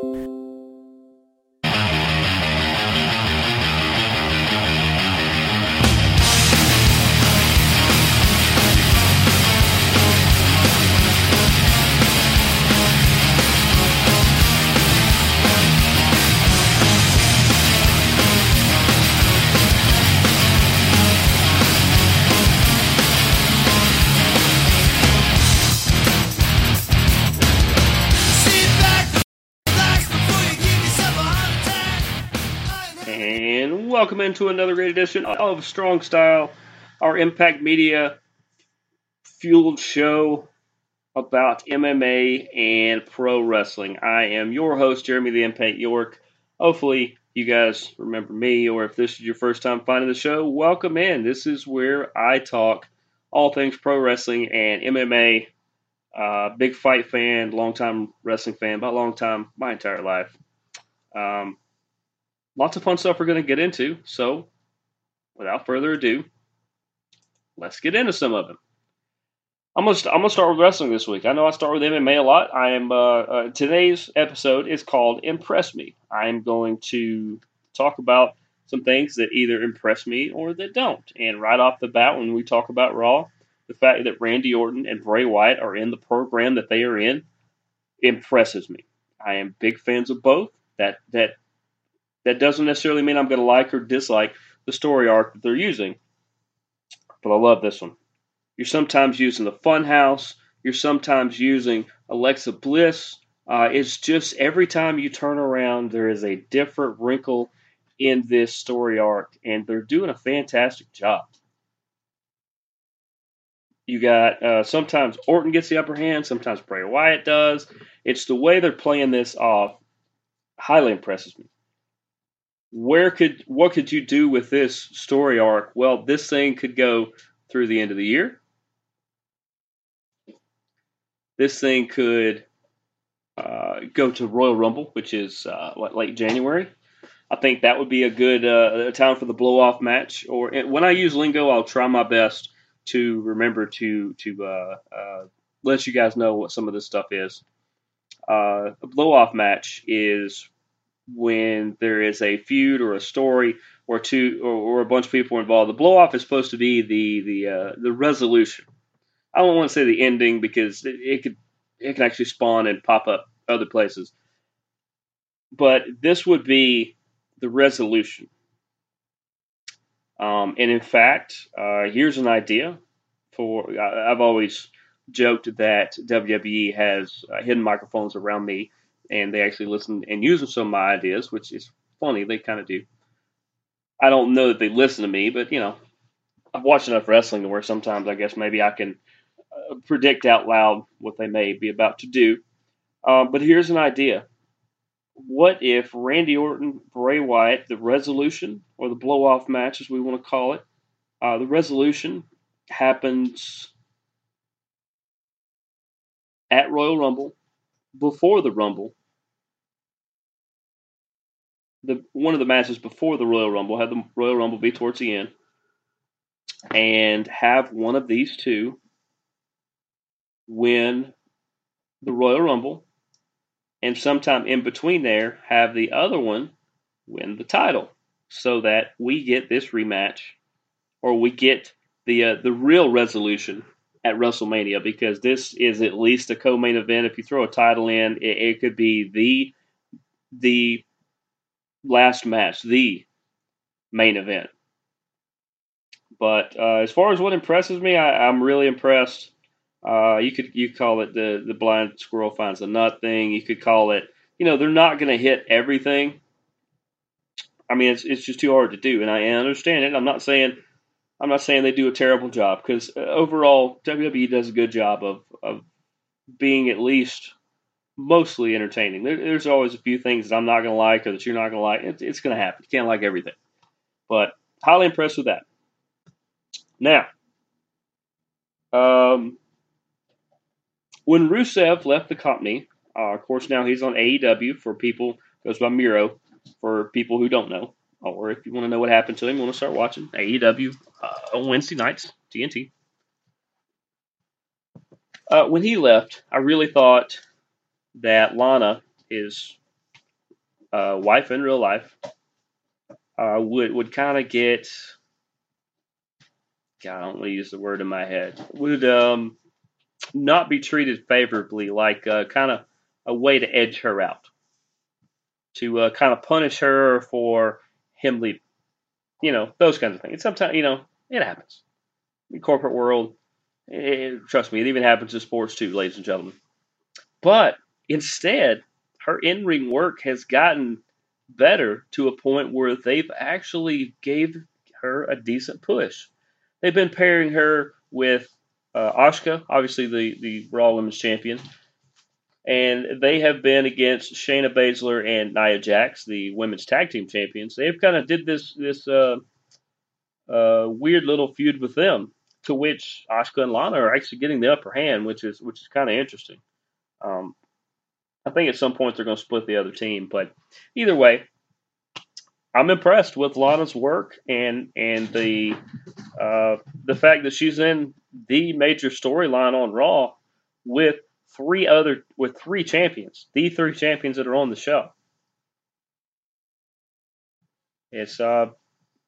And welcome into another great edition of Strong Style, our Impact Media fueled show about MMA and pro wrestling. I am your host, Jeremy the Impact York. Hopefully, you guys remember me, or if this is your first time finding the show, welcome in. This is where I talk all things pro wrestling and MMA. Uh, big fight fan, long time wrestling fan, about long time, my entire life. Um, lots of fun stuff we're going to get into. So, without further ado, let's get into some of it. I'm gonna I'm gonna start with wrestling this week. I know I start with MMA a lot. I am uh, uh, today's episode is called "Impress Me." I am going to talk about some things that either impress me or that don't. And right off the bat, when we talk about Raw, the fact that Randy Orton and Bray Wyatt are in the program that they are in impresses me. I am big fans of both. That that that doesn't necessarily mean I'm going to like or dislike the story arc that they're using. But I love this one. You're sometimes using the Funhouse. You're sometimes using Alexa Bliss. Uh, it's just every time you turn around, there is a different wrinkle in this story arc, and they're doing a fantastic job. You got uh, sometimes Orton gets the upper hand, sometimes Bray Wyatt does. It's the way they're playing this off highly impresses me where could what could you do with this story arc? Well, this thing could go through the end of the year. This thing could uh, go to Royal Rumble, which is uh, late January. I think that would be a good uh, time for the blow off match. Or when I use lingo, I'll try my best to remember to to uh, uh, let you guys know what some of this stuff is. Uh, a blow off match is when there is a feud or a story or two or, or a bunch of people involved. The blow off is supposed to be the the uh, the resolution. I don't want to say the ending because it, it could it can actually spawn and pop up other places. But this would be the resolution. Um, and in fact, uh, here's an idea for I've always joked that WWE has uh, hidden microphones around me and they actually listen and use some of my ideas, which is funny. They kind of do. I don't know that they listen to me, but you know, I've watched enough wrestling to where sometimes I guess maybe I can uh, predict out loud what they may be about to do. Uh, but here's an idea. What if Randy Orton, Bray Wyatt, the resolution or the blow off match, as we want to call it, uh, the resolution happens at Royal Rumble before the Rumble, the one of the matches before the Royal Rumble have the Royal Rumble be towards the end, and have one of these two win the Royal Rumble, and sometime in between there have the other one win the title, so that we get this rematch, or we get the uh, the real resolution at WrestleMania because this is at least a co-main event. If you throw a title in, it, it could be the the last match, the main event. But uh, as far as what impresses me, I, am really impressed. Uh, you could you call it the the blind squirrel finds the nut thing. You could call it, you know, they're not going to hit everything. I mean, it's it's just too hard to do, and I understand it. I'm not saying I'm not saying they do a terrible job because uh, overall WWE does a good job of of being at least mostly entertaining. There, there's always a few things that I'm not going to like or that you're not going to like. It, it's going to happen. You can't like everything, but highly impressed with that. Now, um, when Rusev left the company, uh, of course now he's on AEW for people goes by Miro for people who don't know or if you want to know what happened to him, you want to start watching AEW uh, on Wednesday nights, TNT. Uh, when he left, I really thought that Lana is uh, wife in real life uh, would would kind of get. God, I don't want to use the word in my head. Would um, not be treated favorably, like uh, kind of a way to edge her out, to uh, kind of punish her for him leaving. You know, those kinds of things. Sometimes, you know, it happens. In corporate world, it, trust me, it even happens in sports too, ladies and gentlemen. But instead, her in-ring work has gotten better to a point where they've actually gave her a decent push. They've been pairing her with uh, obviously the the Raw Women's Champion, and they have been against Shayna Baszler and Nia Jax, the Women's Tag Team Champions. They've kind of did this this uh, uh, weird little feud with them, to which Asuka and Lana are actually getting the upper hand, which is which is kind of interesting. Um, I think at some point they're going to split the other team, but either way, I'm impressed with Lana's work and and the uh, the fact that she's in the major storyline on Raw with three other with three champions, the three champions that are on the show. It's uh,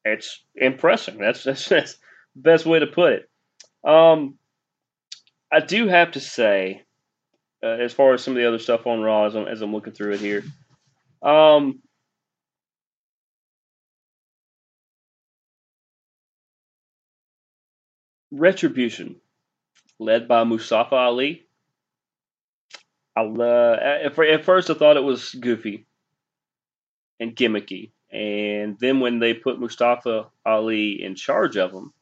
it's impressive. That's that's, that's the best way to put it. Um, I do have to say, uh, as far as some of the other stuff on Raw, as I'm, as I'm looking through it here, um, Retribution, led by Mustafa Ali. I at, at first I thought it was goofy and gimmicky, and then when they put Mustafa Ali in charge of them,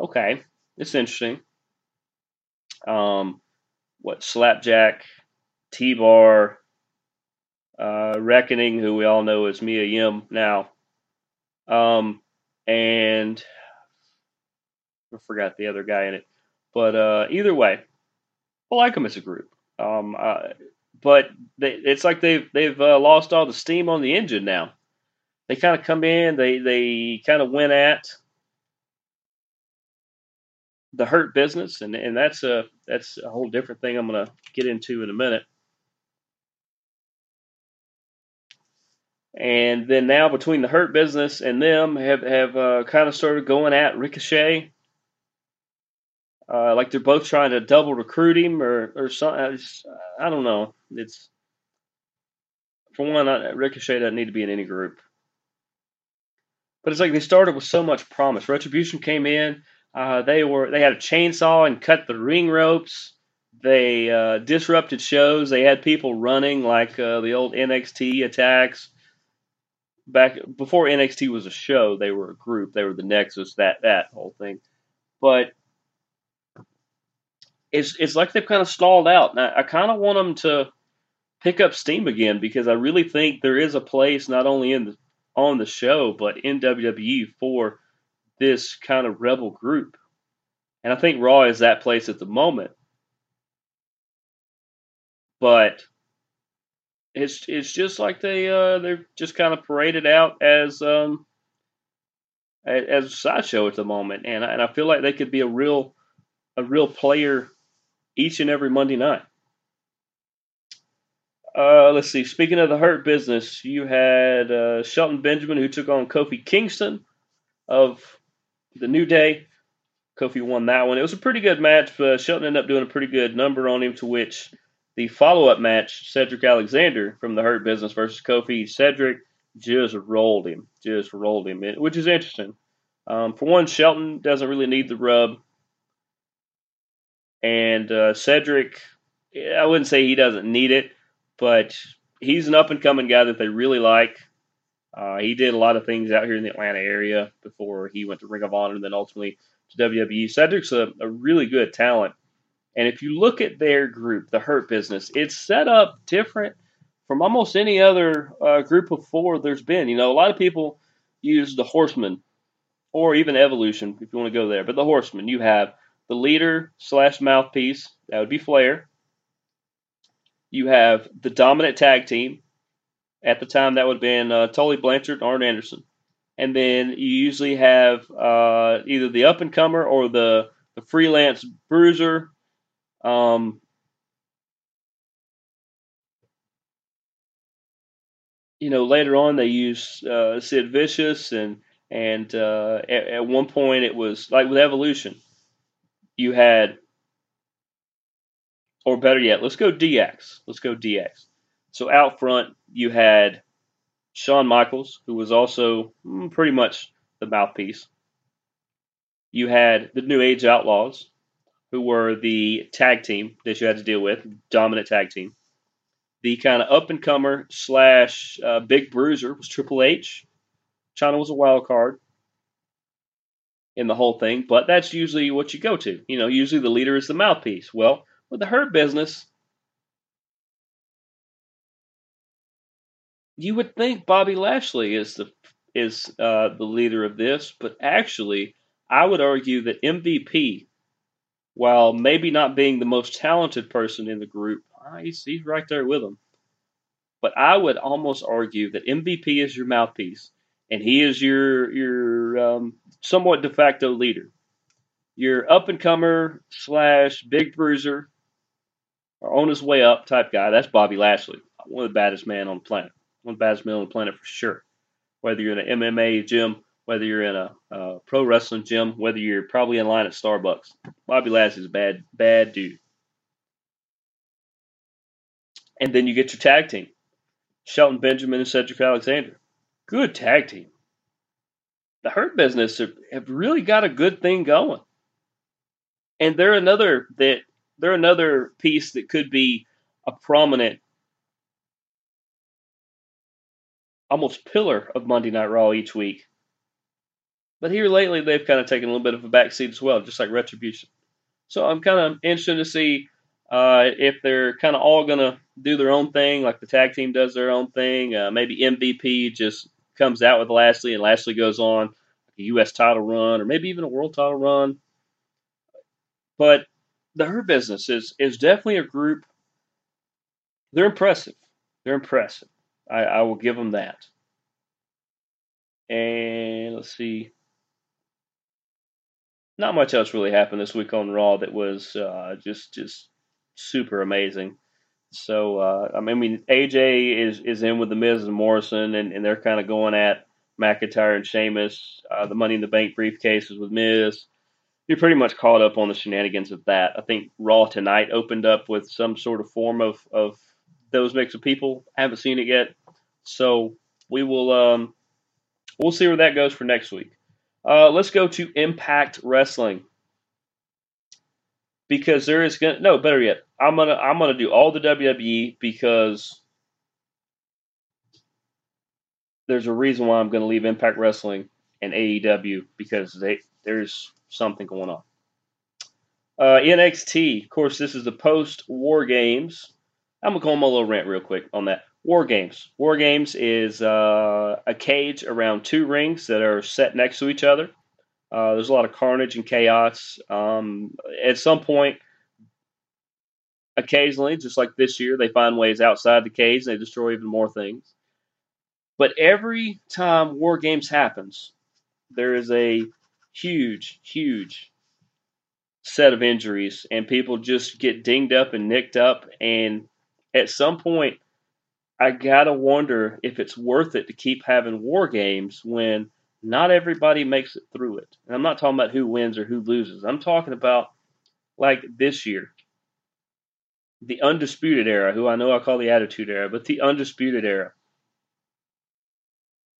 okay, it's interesting. Um, what Slapjack, T Bar, uh, Reckoning, who we all know as Mia Yim now, um, and I forgot the other guy in it. But uh, either way, I like them as a group. Um, uh, but they, it's like they've they've uh, lost all the steam on the engine now. They kind of come in, they they kind of went at the hurt business, and and that's a that's a whole different thing. I'm gonna get into in a minute. And then now between the hurt business and them have have uh, kind of started going at Ricochet uh, like they're both trying to double recruit him or or something. I don't know. It's for one, Ricochet doesn't need to be in any group. But it's like they started with so much promise. Retribution came in. Uh, they were they had a chainsaw and cut the ring ropes. They uh, disrupted shows. They had people running like uh, the old NXT attacks. Back before NXT was a show, they were a group. They were the Nexus. That that whole thing. But it's it's like they've kind of stalled out. And I, I kind of want them to pick up steam again because I really think there is a place not only in the on the show but in WWE for this kind of rebel group. And I think Raw is that place at the moment. But it's it's just like they uh, they're just kind of paraded out as um, as a sideshow at the moment, and and I feel like they could be a real a real player each and every Monday night. Uh, let's see. Speaking of the Hurt Business, you had uh, Shelton Benjamin who took on Kofi Kingston of the New Day. Kofi won that one. It was a pretty good match, but Shelton ended up doing a pretty good number on him. To which the follow-up match, Cedric Alexander from the Hurt Business versus Kofi, Cedric just rolled him, just rolled him, in, which is interesting. Um, for one, Shelton doesn't really need the rub. And uh, Cedric, I wouldn't say he doesn't need it, but he's an up and coming guy that they really like. Uh, he did a lot of things out here in the Atlanta area before he went to Ring of Honor and then ultimately to WWE. Cedric's a, a really good talent. And if you look at their group, the Hurt Business, it's set up different from almost any other uh, group of four there's been. You know, a lot of people use the Horsemen or even Evolution if you want to go there. But the Horsemen, you have the leader slash mouthpiece, that would be Flair. You have the dominant tag team. At the time, that would have been uh, Tully Blanchard Arn Anderson. And then you usually have uh, either the up and comer or the, the freelance bruiser. Um, you know, later on they used uh, Sid Vicious, and and uh, at, at one point it was like with Evolution, you had, or better yet, let's go DX. Let's go DX. So out front you had Shawn Michaels, who was also mm, pretty much the mouthpiece. You had the New Age Outlaws, who were the tag team that you had to deal with, dominant tag team. The kind of up and comer slash uh, big bruiser was Triple H. Chyna was a wild card in the whole thing, but that's usually what you go to. You know, usually the leader is the mouthpiece. Well, with the Hurt business, you would think Bobby Lashley is the is uh, the leader of this, but actually, I would argue that MVP, while maybe not being the most talented person in the group, ah, he's, he's right there with him. But I would almost argue that MVP is your mouthpiece, and he is your your um, somewhat de facto leader. Your up and comer slash big bruiser, or on his way up type guy. That's Bobby Lashley, one of the baddest men on the planet, one men on the planet for sure. Whether you're in an MMA gym, whether you're in a, a pro wrestling gym, whether you're probably in line at Starbucks, Bobby Lashley's a bad bad dude. And then you get your tag team. Shelton Benjamin and Cedric Alexander. Good tag team. The Hurt Business have, have really got a good thing going. And they're another that they're another piece that could be a prominent almost pillar of Monday Night Raw each week. But here lately, they've kind of taken a little bit of a backseat as well, just like Retribution. So I'm kind of interested to see uh, if they're kind of all going to do their own thing, like the tag team does their own thing. Uh, maybe MVP just comes out with Lashley, and Lashley goes on a U.S. title run, or maybe even a world title run. But the Hurt Business is is definitely a group. They're impressive. They're impressive. I, I will give them that. And let's see. Not much else really happened this week on Raw that was uh, just just super amazing. So uh, I mean, AJ is is in with the Miz and Morrison, and, and they're kind of going at McIntyre and Sheamus. Uh, the Money in the Bank briefcases with Miz. You're pretty much caught up on the shenanigans of that. I think Raw tonight opened up with some sort of form of of those mix of people. I haven't seen it yet, so we will um, we'll see where that goes for next week. Uh, let's go to Impact Wrestling because there is gonna no better yet. I'm gonna I'm gonna do all the WWE because there's a reason why I'm gonna leave Impact Wrestling and AEW because they there's something going on. Uh, NXT, of course, this is the post War Games. I'm gonna call them a little rant real quick on that. War Games. War Games is uh, a cage around two rings that are set next to each other. Uh, there's a lot of carnage and chaos. Um, at some point, occasionally, just like this year, they find ways outside the cage and they destroy even more things. But every time War Games happens, there is a huge, huge set of injuries, and people just get dinged up and nicked up. And at some point, I gotta wonder if it's worth it to keep having War Games when not everybody makes it through it. And I'm not talking about who wins or who loses. I'm talking about like this year, the undisputed era, who I know I call the attitude era, but the undisputed era.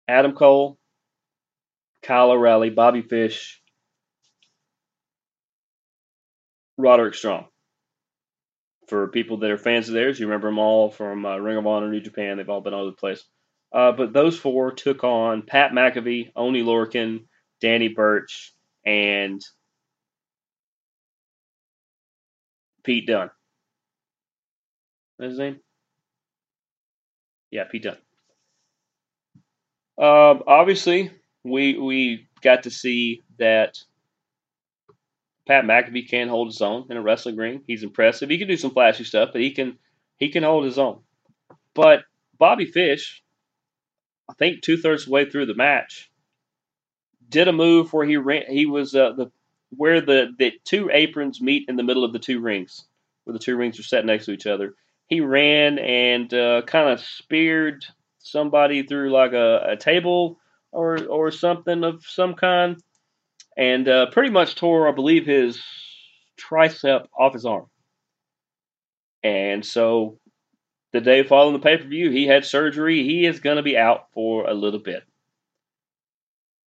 Adam Cole, Kyle O'Reilly, Bobby Fish, Roderick Strong. For people that are fans of theirs, you remember them all from uh, Ring of Honor, New Japan. They've all been all over the place. Uh, but those four took on Pat McAfee, Oney Lorcan, Danny Burch, and Pete Dunne. What's his name? Yeah, Pete Dunne. Um, obviously, we we got to see that Pat McAfee can hold his own in a wrestling ring. He's impressive. He can do some flashy stuff, but he can he can hold his own. But Bobby Fish, I think two thirds way through the match, did a move where he ran. He was uh, the where the the two aprons meet in the middle of the two rings, where the two rings are set next to each other. He ran and uh, kind of speared somebody through like a, a table or or something of some kind, and uh, pretty much tore, I believe, his tricep off his arm. And so the day following the pay per view, he had surgery. He is going to be out for a little bit.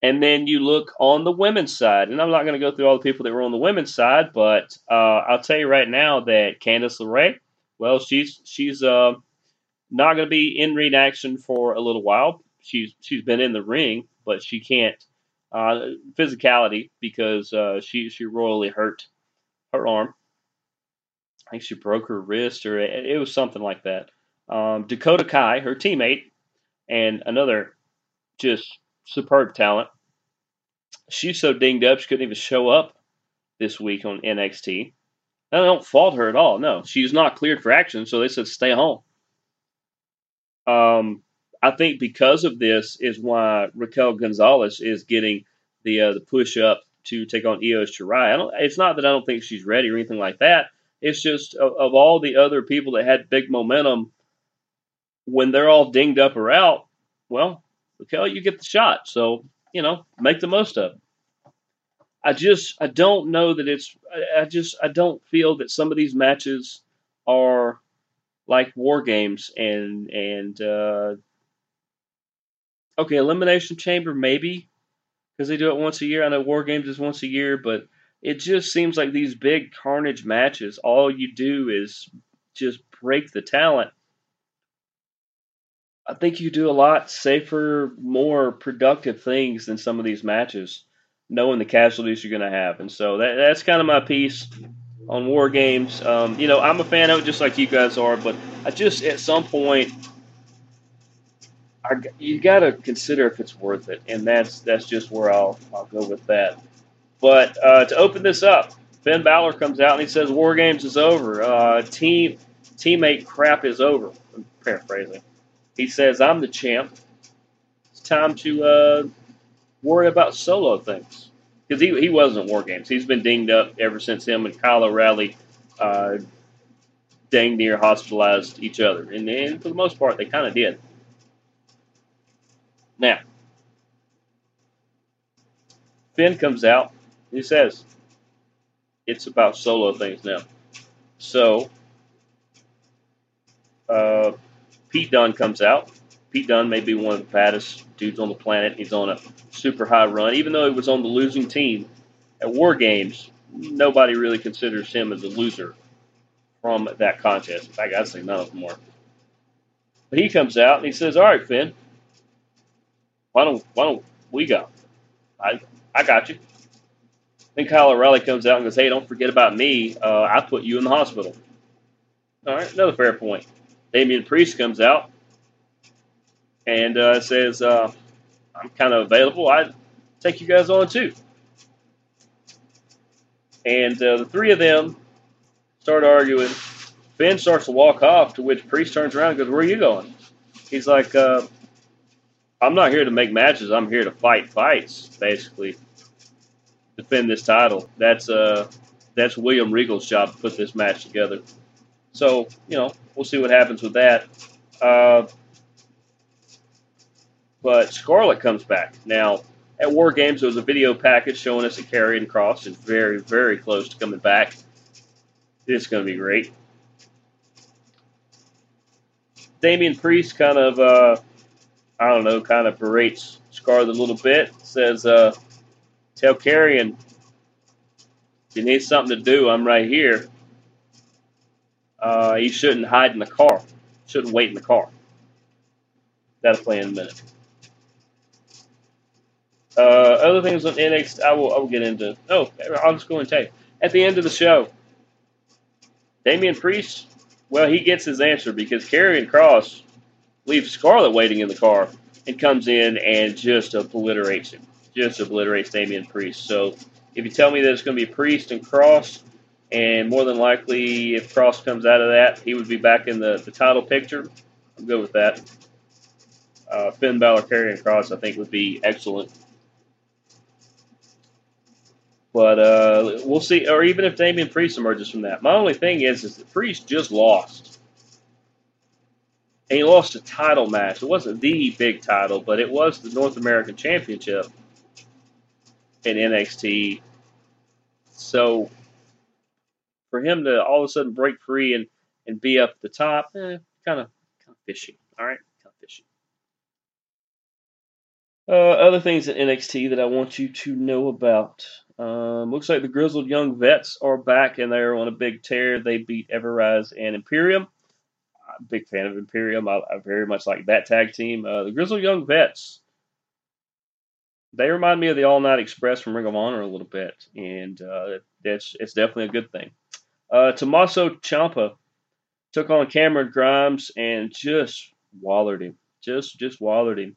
And then you look on the women's side, and I'm not going to go through all the people that were on the women's side, but uh, I'll tell you right now that Candice LeRae, well, she's she's uh, not going to be in ring action for a little while. She's she's been in the ring, but she can't uh, physicality because uh, she she royally hurt her arm. I think she broke her wrist, or it, it was something like that. Um, Dakota Kai, her teammate, and another just superb talent. She's so dinged up she couldn't even show up this week on NXT. And I don't fault her at all. No, she's not cleared for action, so they said stay home. Um, I think because of this is why Raquel Gonzalez is getting the uh, the push up to take on Io Shirai. I don't. It's not that I don't think she's ready or anything like that. It's just of, of all the other people that had big momentum, when they're all dinged up or out, well, Raquel, you get the shot. So you know, make the most of it. I just I don't know that it's I, I just I don't feel that some of these matches are like war games and and uh, okay elimination chamber maybe because they do it once a year. I know war games is once a year, but it just seems like these big carnage matches. All you do is just break the talent. I think you do a lot safer, more productive things than some of these matches, knowing the casualties you're going to have. And so that, that's kind of my piece on War Games. Um, you know, I'm a fan of it just like you guys are, but I just at some point, I, you got to consider if it's worth it, and that's that's just where I'll I'll go with that. But uh, to open this up, Finn Balor comes out and he says War Games is over. Uh, team teammate crap is over. I'm paraphrasing. He says I'm the champ. It's time to uh, worry about solo things because he, he wasn't War Games. He's been dinged up ever since him and Kyle O'Reilly uh, dang near hospitalized each other. And, and for the most part, they kind of did. Now, Finn comes out. He says, it's about solo things now. So, uh, Pete Dunne comes out. Pete Dunne may be one of the baddest dudes on the planet. He's on a super high run. Even though he was on the losing team at War Games, nobody really considers him as a loser from that contest. In fact, I'd say none of them were. But he comes out and he says, "All right, Finn, why don't why don't we go? I I got you." Then Kyle O'Reilly comes out and goes, "Hey, don't forget about me. Uh, I put you in the hospital." All right, another fair point. Damian Priest comes out and uh, says, uh, I'm kind of available. I'd take you guys on too. And uh, the three of them start arguing. Finn starts to walk off, to which Priest turns around and goes, Where are you going? He's like, uh, I'm not here to make matches. I'm here to fight fights, basically. Defend this title. That's uh, that's William Regal's job to put this match together. So, you know, we'll see what happens with that. Uh, but Scarlett comes back. Now, at War Games, there was a video package showing us that Karrion Kross, and very, very close to coming back. It's going to be great. Damian Priest kind of, uh, I don't know, kind of berates Scarlett a little bit. Says, uh, tell Karrion, if you need something to do, I'm right here. Uh, you shouldn't hide in the car. Shouldn't wait in the car. That'll play in a minute. Uh, other things on NXT, I will, I will get into. Oh, I'll just go and tell you. At the end of the show, Damian Priest, well, he gets his answer because Karrion Kross leaves Scarlett waiting in the car and comes in and just obliterates him. Just obliterates Damian Priest. So if you tell me that it's going to be Priest and Kross, and more than likely, if Kross comes out of that, he would be back in the, the title picture. I'm good with that. Uh, Finn Balor, Karrion Kross, I think, would be excellent. But uh, we'll see. Or even if Damian Priest emerges from that. My only thing is, is that Priest just lost. And he lost a title match. It wasn't the big title, but it was the North American Championship in NXT. So for him to all of a sudden break free and, and be up at the top, eh, kind of kind of fishy. All right, kind of fishy. Uh, other things in NXT that I want you to know about. Um, looks like the Grizzled Young Vets are back and they're on a big tear. They beat Ever-Rise and Imperium. Big fan of Imperium. I, I very much like that tag team. Uh, the Grizzle Young Vets. They remind me of the All Night Express from Ring of Honor a little bit, and uh, it's it's definitely a good thing. Uh, Tommaso Ciampa took on Cameron Grimes and just wallered him, just just wallered him.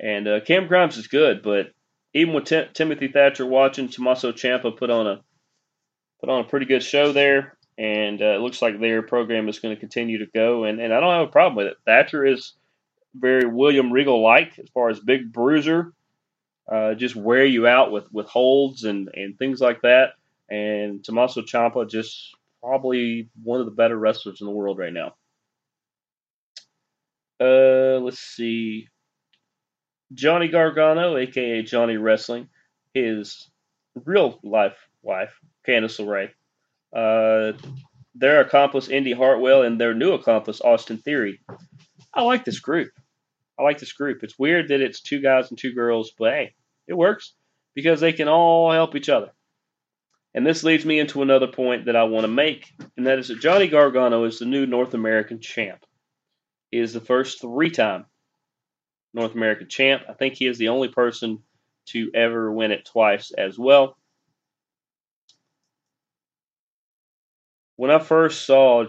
And uh, Cam Grimes is good, but even with Tim- Timothy Thatcher watching, Tommaso Ciampa put on a put on a pretty good show there, and uh, it looks like their program is going to continue to go. And, and I don't have a problem with it. Thatcher is very William Regal like as far as big bruiser, uh, just wear you out with, with holds and, and things like that. And Tommaso Ciampa just probably one of the better wrestlers in the world right now. Uh, let's see. Johnny Gargano, aka Johnny Wrestling, his real life wife, Candice LeRae, uh, their accomplice Indy Hartwell, and their new accomplice Austin Theory. I like this group. I like this group. It's weird that it's two guys and two girls, but hey, it works because they can all help each other. And this leads me into another point that I want to make, and that is that Johnny Gargano is the new North American champ. He is the first three time North American champ. I think he is the only person to ever win it twice as well. When I first saw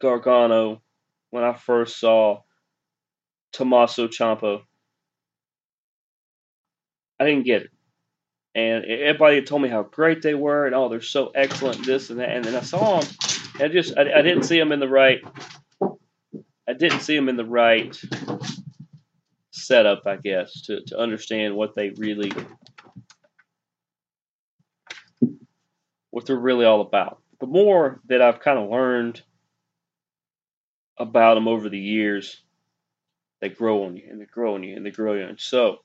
Gargano, when I first saw Tommaso Ciampa, I didn't get it. And everybody told me how great they were, and oh, they're so excellent, this and that. And then I saw them, I just I, I didn't see them in the right I didn't see them in the right setup, I guess, to, to understand what they really what they're really all about. The more that I've kind of learned about them over the years, they grow on you and they grow on you and they grow on you. And so,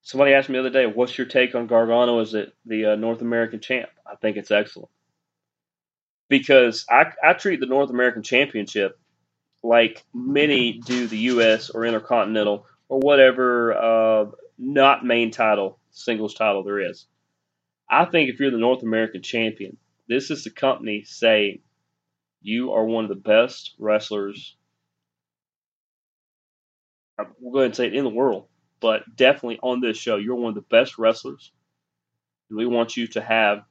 somebody asked me the other day, "What's your take on Gargano as the, the uh, North American champ?" I think it's excellent because I, I treat the North American Championship like many do the U.S. or Intercontinental or whatever uh, not main title, singles title there is. I think if you're the North American champion, this is the company saying you are one of the best wrestlers. We'll go ahead and say it in the world, but definitely on this show, you're one of the best wrestlers. And we want you to have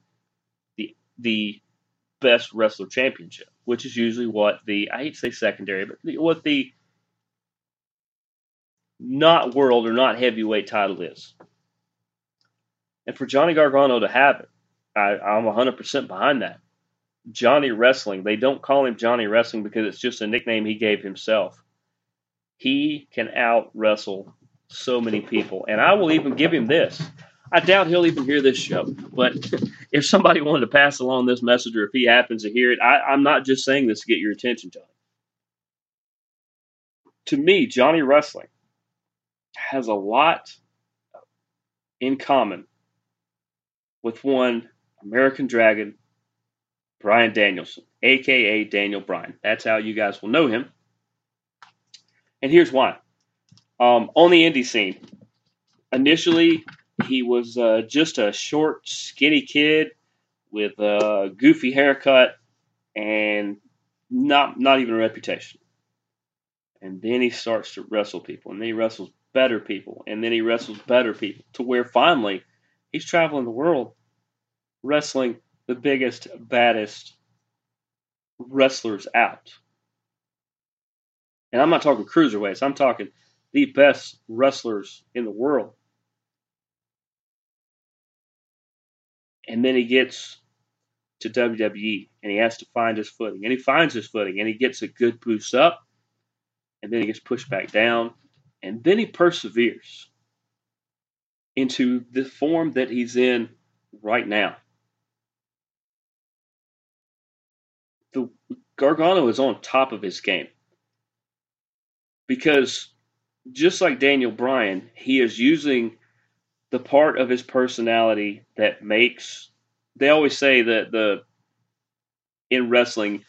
the the best wrestler championship which is usually what the I hate to say secondary, but what the not world or not heavyweight title is. And for Johnny Gargano to have it, I, I'm 100% behind that. Johnny Wrestling, they don't call him Johnny Wrestling because it's just a nickname he gave himself. He can out wrestle so many people. And I will even give him this. I doubt he'll even hear this show. But if somebody wanted to pass along this message, or if he happens to hear it, I, am not just saying this to get your attention, Johnny. To me, Johnny Wrestling has a lot in common with one American Dragon, Bryan Danielson, aka Daniel Bryan. That's how you guys will know him. And here's why. Um, on the indie scene, initially he was uh, just a short, skinny kid with a goofy haircut and not not even a reputation. And then he starts to wrestle people, and then he wrestles better people, and then he wrestles better people to where finally he's traveling the world wrestling the biggest, baddest wrestlers out. And I'm not talking cruiserweights, I'm talking the best wrestlers in the world. And then he gets to WWE and he has to find his footing. And he finds his footing and he gets a good boost up. And then he gets pushed back down. And then he perseveres into the form that he's in right now. The Gargano is on top of his game. because just like Daniel Bryan, he is using the part of his personality that makes. They always say that the in wrestling,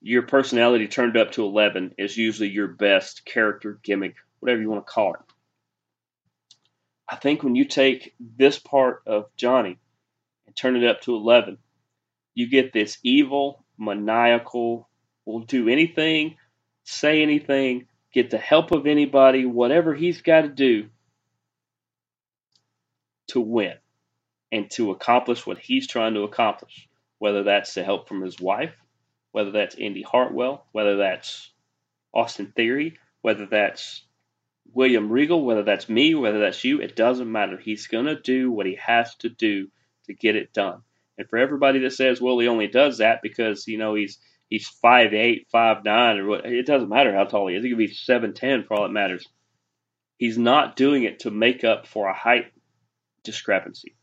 your personality turned up to eleven is usually your best character gimmick, whatever you want to call it. I think when you take this part of Johnny and turn it up to eleven, you get this evil, maniacal, will do anything, say anything, get the help of anybody, whatever he's got to do to win and to accomplish what he's trying to accomplish, whether that's the help from his wife, whether that's Andy Hartwell, whether that's Austin Theory, whether that's William Regal, whether that's me, whether that's you, it doesn't matter. He's going to do what he has to do to get it done. And for everybody that says, well, he only does that because, you know, he's he's five eight, five nine, or what it doesn't matter how tall he is. He could be seven ten for all it matters. He's not doing it to make up for a height discrepancy.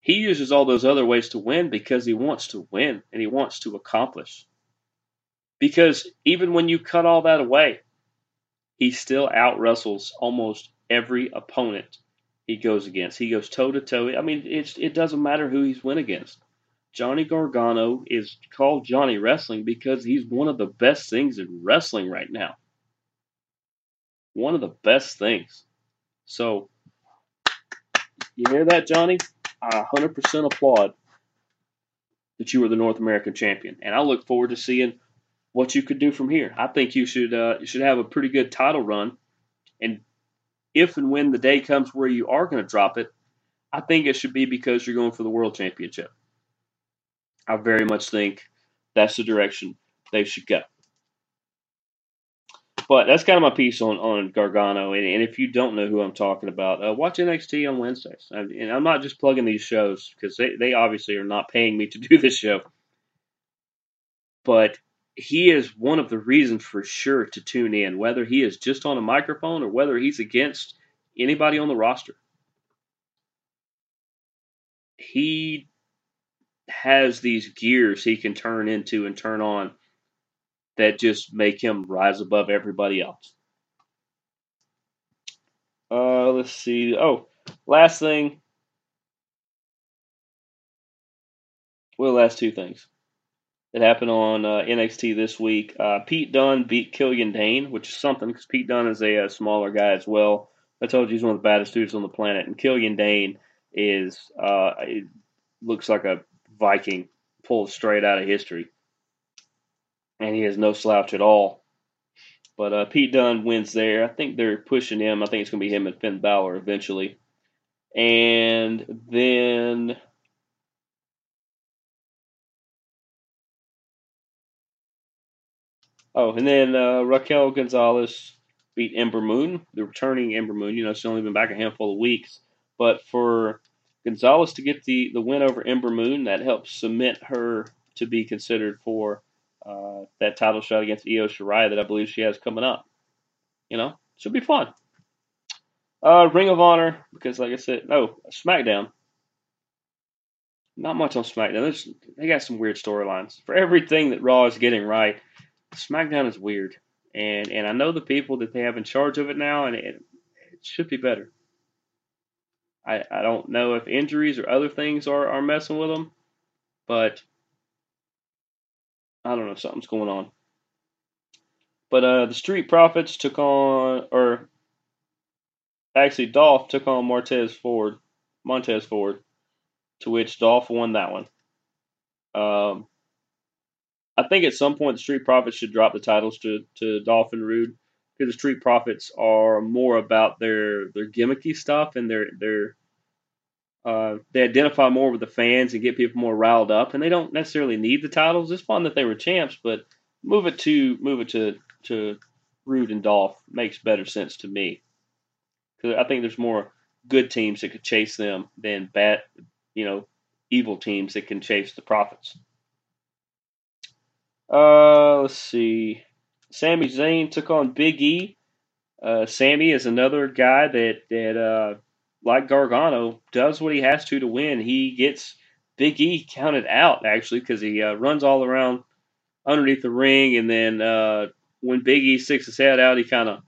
He uses all those other ways to win because he wants to win and he wants to accomplish. Because even when you cut all that away, he still out wrestles almost every opponent he goes against. He goes toe to toe. I mean, it's, it doesn't matter who he's went against. Johnny Gargano is called Johnny Wrestling because he's one of the best things in wrestling right now. One of the best things. So, you hear that, Johnny? I 100% applaud that you were the North American champion, and I look forward to seeing what you could do from here. I think you should uh, you should have a pretty good title run, and if and when the day comes where you are going to drop it, I think it should be because you're going for the world championship. I very much think that's the direction they should go. But that's kind of my piece on, on Gargano. And, and if you don't know who I'm talking about, uh, watch NXT on Wednesdays. And I'm not just plugging these shows because they, they obviously are not paying me to do this show. But he is one of the reasons for sure to tune in, whether he is just on a microphone or whether he's against anybody on the roster. He has these gears he can turn into and turn on that just make him rise above everybody else. Uh, let's see. Oh, last thing. Well, last two things that happened on uh, NXT this week. Uh, Pete Dunne beat Killian Dain, which is something because Pete Dunne is a, a, smaller guy as well. I told you he's one of the baddest dudes on the planet, and Killian Dain is uh, looks like a Viking pulled straight out of history. And he has no slouch at all. But uh, Pete Dunne wins there. I think they're pushing him. I think it's going to be him and Finn Balor eventually. And then. Oh, and then uh, Raquel Gonzalez beat Ember Moon, the returning Ember Moon. You know, she's only been back a handful of weeks. But for Gonzalez to get the, the win over Ember Moon. That helps cement her to be considered for uh, that title shot against Io Shirai that I believe she has coming up. You know, should be fun. Uh, Ring of Honor, because like I said, no, SmackDown. Not much on SmackDown. There's, they got some weird storylines. For everything that Raw is getting right, SmackDown is weird. And and I know the people that they have in charge of it now, and it, it should be better. I, I don't know if injuries or other things are, are messing with them, but I don't know, something's going on. But uh, the Street Profits took on, or actually, Dolph took on Montez Ford, Montez Ford, to which Dolph won that one. Um, I think at some point the Street Profits should drop the titles to to Dolph and Roode because the Street Profits are more about their their gimmicky stuff and their their uh, they identify more with the fans and get people more riled up, and they don't necessarily need the titles. It's fun that they were champs, but move it to move it to to Roode and Dolph makes better sense to me because I think there's more good teams that could chase them than bad, you know, evil teams that can chase the profits. Uh, let's see. Sami Zayn took on Big E. Uh, Sami is another guy that that uh, like Gargano, does what he has to to win. He gets Big E counted out actually because he uh, runs all around underneath the ring and then uh, when Big E sticks his head out, he kind of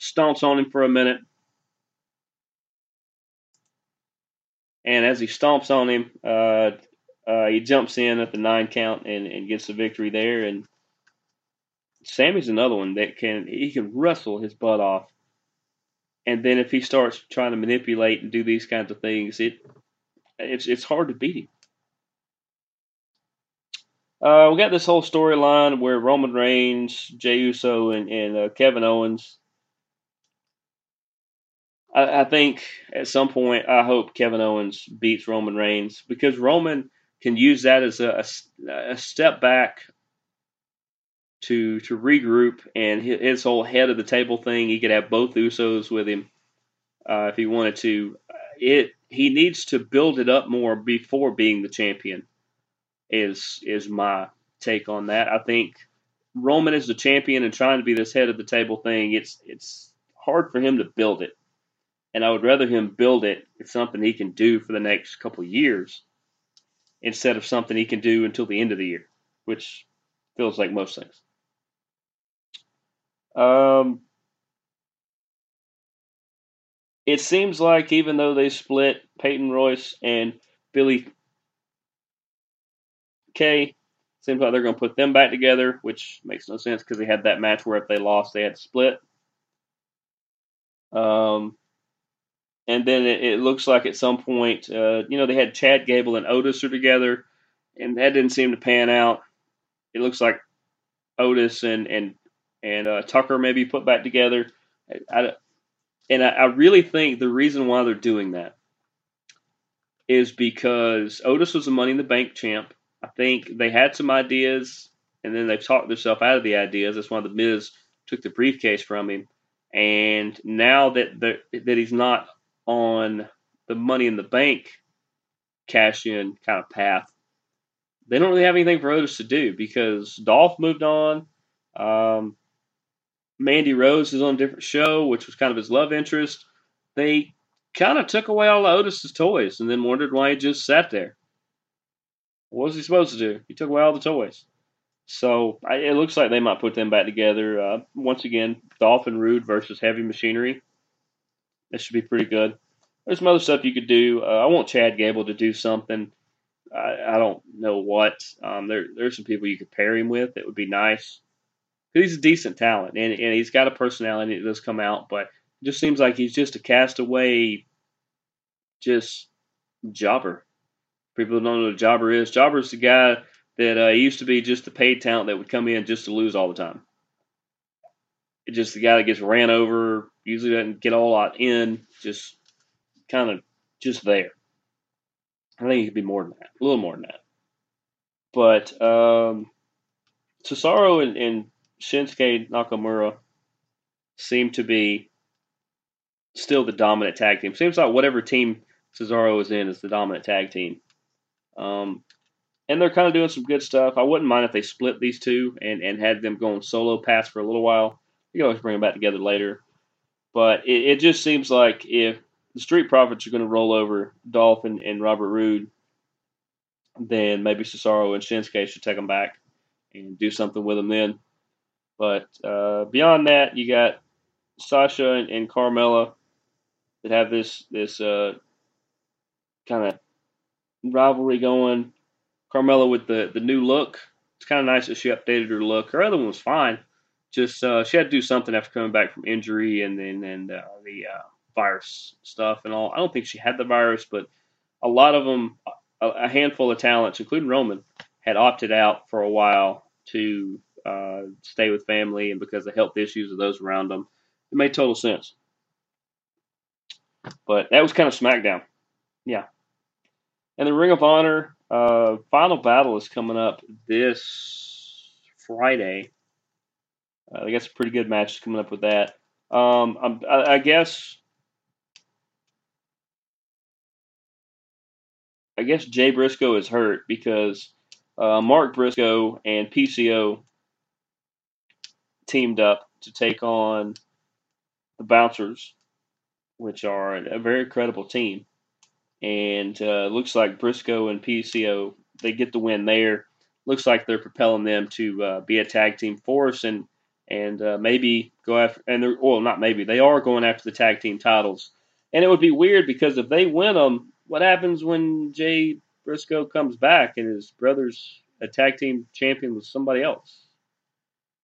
stomps on him for a minute. And as he stomps on him, uh, he jumps in at the nine count and, and gets the victory there. And Sammy's another one that can he can wrestle his butt off. And then if he starts trying to manipulate and do these kinds of things, it it's it's hard to beat him. Uh, we got this whole storyline where Roman Reigns, Jey Uso, and, and uh, Kevin Owens. I, I, think at some point, I hope Kevin Owens beats Roman Reigns because Roman can use that as a, a, step back to to regroup and his whole head of the table thing. He could have both Usos with him uh, if he wanted to. It he needs to build it up more before being the champion is is my take on that. I think Roman is the champion and trying to be this head of the table thing. It's it's hard for him to build it, and I would rather him build it. It's something he can do for the next couple years instead of something he can do until the end of the year, which feels like most things. Um, it seems like even though they split Peyton Royce and Billie Kay. Seems like they're going to put them back together, which makes no sense because they had that match where if they lost, they had to split. Um, and then it, it looks like at some point, uh, you know, they had Chad Gable and Otis are together, and that didn't seem to pan out. It looks like Otis and and and uh, Tucker maybe put back together. I, and I, I really think the reason why they're doing that is because Otis was a Money in the Bank champ. I think they had some ideas, and then they've talked themselves out of the ideas. That's why the Miz took the briefcase from him. And now that that he's not on the Money in the Bank cash in kind of path, they don't really have anything for Otis to do because Dolph moved on. Um, Mandy Rose is on a different show, which was kind of his love interest. They kind of took away all of Otis's toys and then wondered why he just sat there. What was he supposed to do? He took away all the toys. So I, it looks like they might put them back together. Uh, once again, Dolph and Roode versus Heavy Machinery. That should be pretty good. There's some other stuff you could do. Uh, I want Chad Gable to do something. I, I don't know what. Um, there, there's some people you could pair him with It would be nice. He's a decent talent, and, and he's got a personality that does come out, but it just seems like he's just a castaway, just jobber. People don't know what a jobber is. Jobber is the guy that uh, used to be just the paid talent that would come in just to lose all the time. Just the guy that gets ran over, usually doesn't get a whole lot in, just kind of just there. I think he could be more than that, a little more than that. But um, Cesaro and, and Shinsuke Nakamura seem to be still the dominant tag team. Seems like whatever team Cesaro is in is the dominant tag team. Um, and they're kind of doing some good stuff. I wouldn't mind if they split these two and, and had them going solo paths for a little while. You can always bring them back together later. But it, it just seems like if the Street Profits are going to roll over Dolph and, and Robert Roode, then maybe Cesaro and Shinsuke should take them back and do something with them then. But uh, beyond that, you got Sasha and, and Carmella that have this this uh, kind of rivalry going. Carmella with the, the new look. It's kind of nice that she updated her look. Her other one was fine. Just uh, she had to do something after coming back from injury and then and, uh, the uh, virus stuff and all. I don't think she had the virus, but a lot of them, a, a handful of talents, including Roman, had opted out for a while to uh, stay with family and because of health issues of those around them. It made total sense. But that was kind of SmackDown. Yeah, and the Ring of Honor uh, final battle is coming up this Friday. Uh, I guess a pretty good matches coming up with that. Um, I, I guess I guess Jay Briscoe is hurt because uh, Mark Briscoe and PCO teamed up to take on the Bouncers, which are a very credible team and uh, looks like Briscoe and PCO they get the win there. Looks like they're propelling them to uh, be a tag team force, and and uh, maybe go after and they're well not maybe they are going after the tag team titles. And it would be weird because if they win them, what happens when Jay Briscoe comes back and his brother's a tag team champion with somebody else?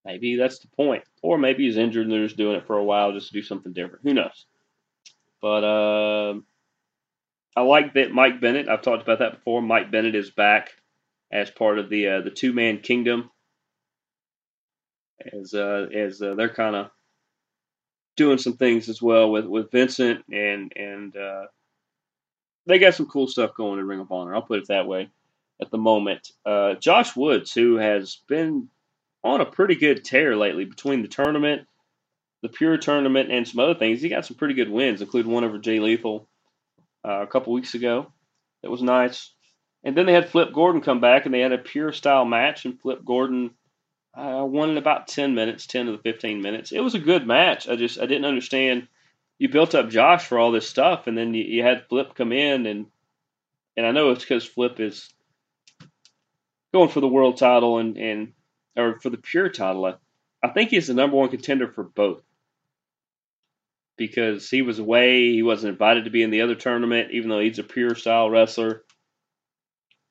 Maybe that's the point. Or maybe he's injured and they're just doing it for a while just to do something different. Who knows? But uh, I like that Mike Bennett. I've talked about that before. Mike Bennett is back as part of the uh, the two man kingdom. As uh, as uh, they're kind of doing some things as well with, with Vincent and and uh, they got some cool stuff going in Ring of Honor. I'll put it that way. At the moment, uh, Josh Woods, who has been on a pretty good tear lately between the tournament, the pure tournament, and some other things. He got some pretty good wins, including one over Jay Lethal uh, a couple weeks ago. That was nice. And then they had Flip Gordon come back, and they had a pure style match, and Flip Gordon uh, won in about 10 minutes, 10 to the 15 minutes. It was a good match. I just I didn't understand. You built up Josh for all this stuff, and then you, you had Flip come in, and and I know it's because Flip is going for the world title and and or for the pure title. I, I think he's the number one contender for both because he was away. He wasn't invited to be in the other tournament, even though he's a pure style wrestler.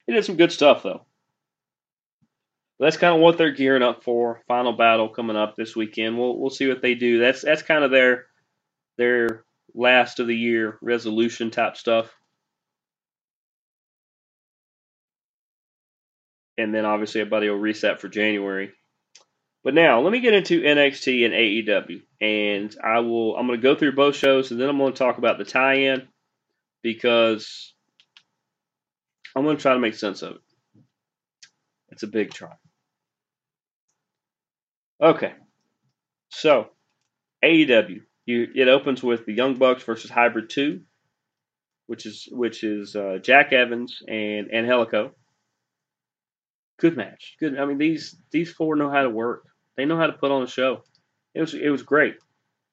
He did some good stuff though. That's kind of what they're gearing up for. Final battle coming up this weekend. We'll we'll see what they do. That's that's kind of their their last of the year resolution type stuff. And then obviously everybody will reset for January. But now let me get into NXT and AEW, and I will. I'm going to go through both shows, and then I'm going to talk about the tie-in because I'm going to try to make sense of it. It's a big try. Okay, so AEW. You, it opens with the Young Bucks versus Hybrid Two, which is which is uh, Jack Evans and Angelico. Good match. Good. I mean these these four know how to work. They know how to put on a show. It was it was great.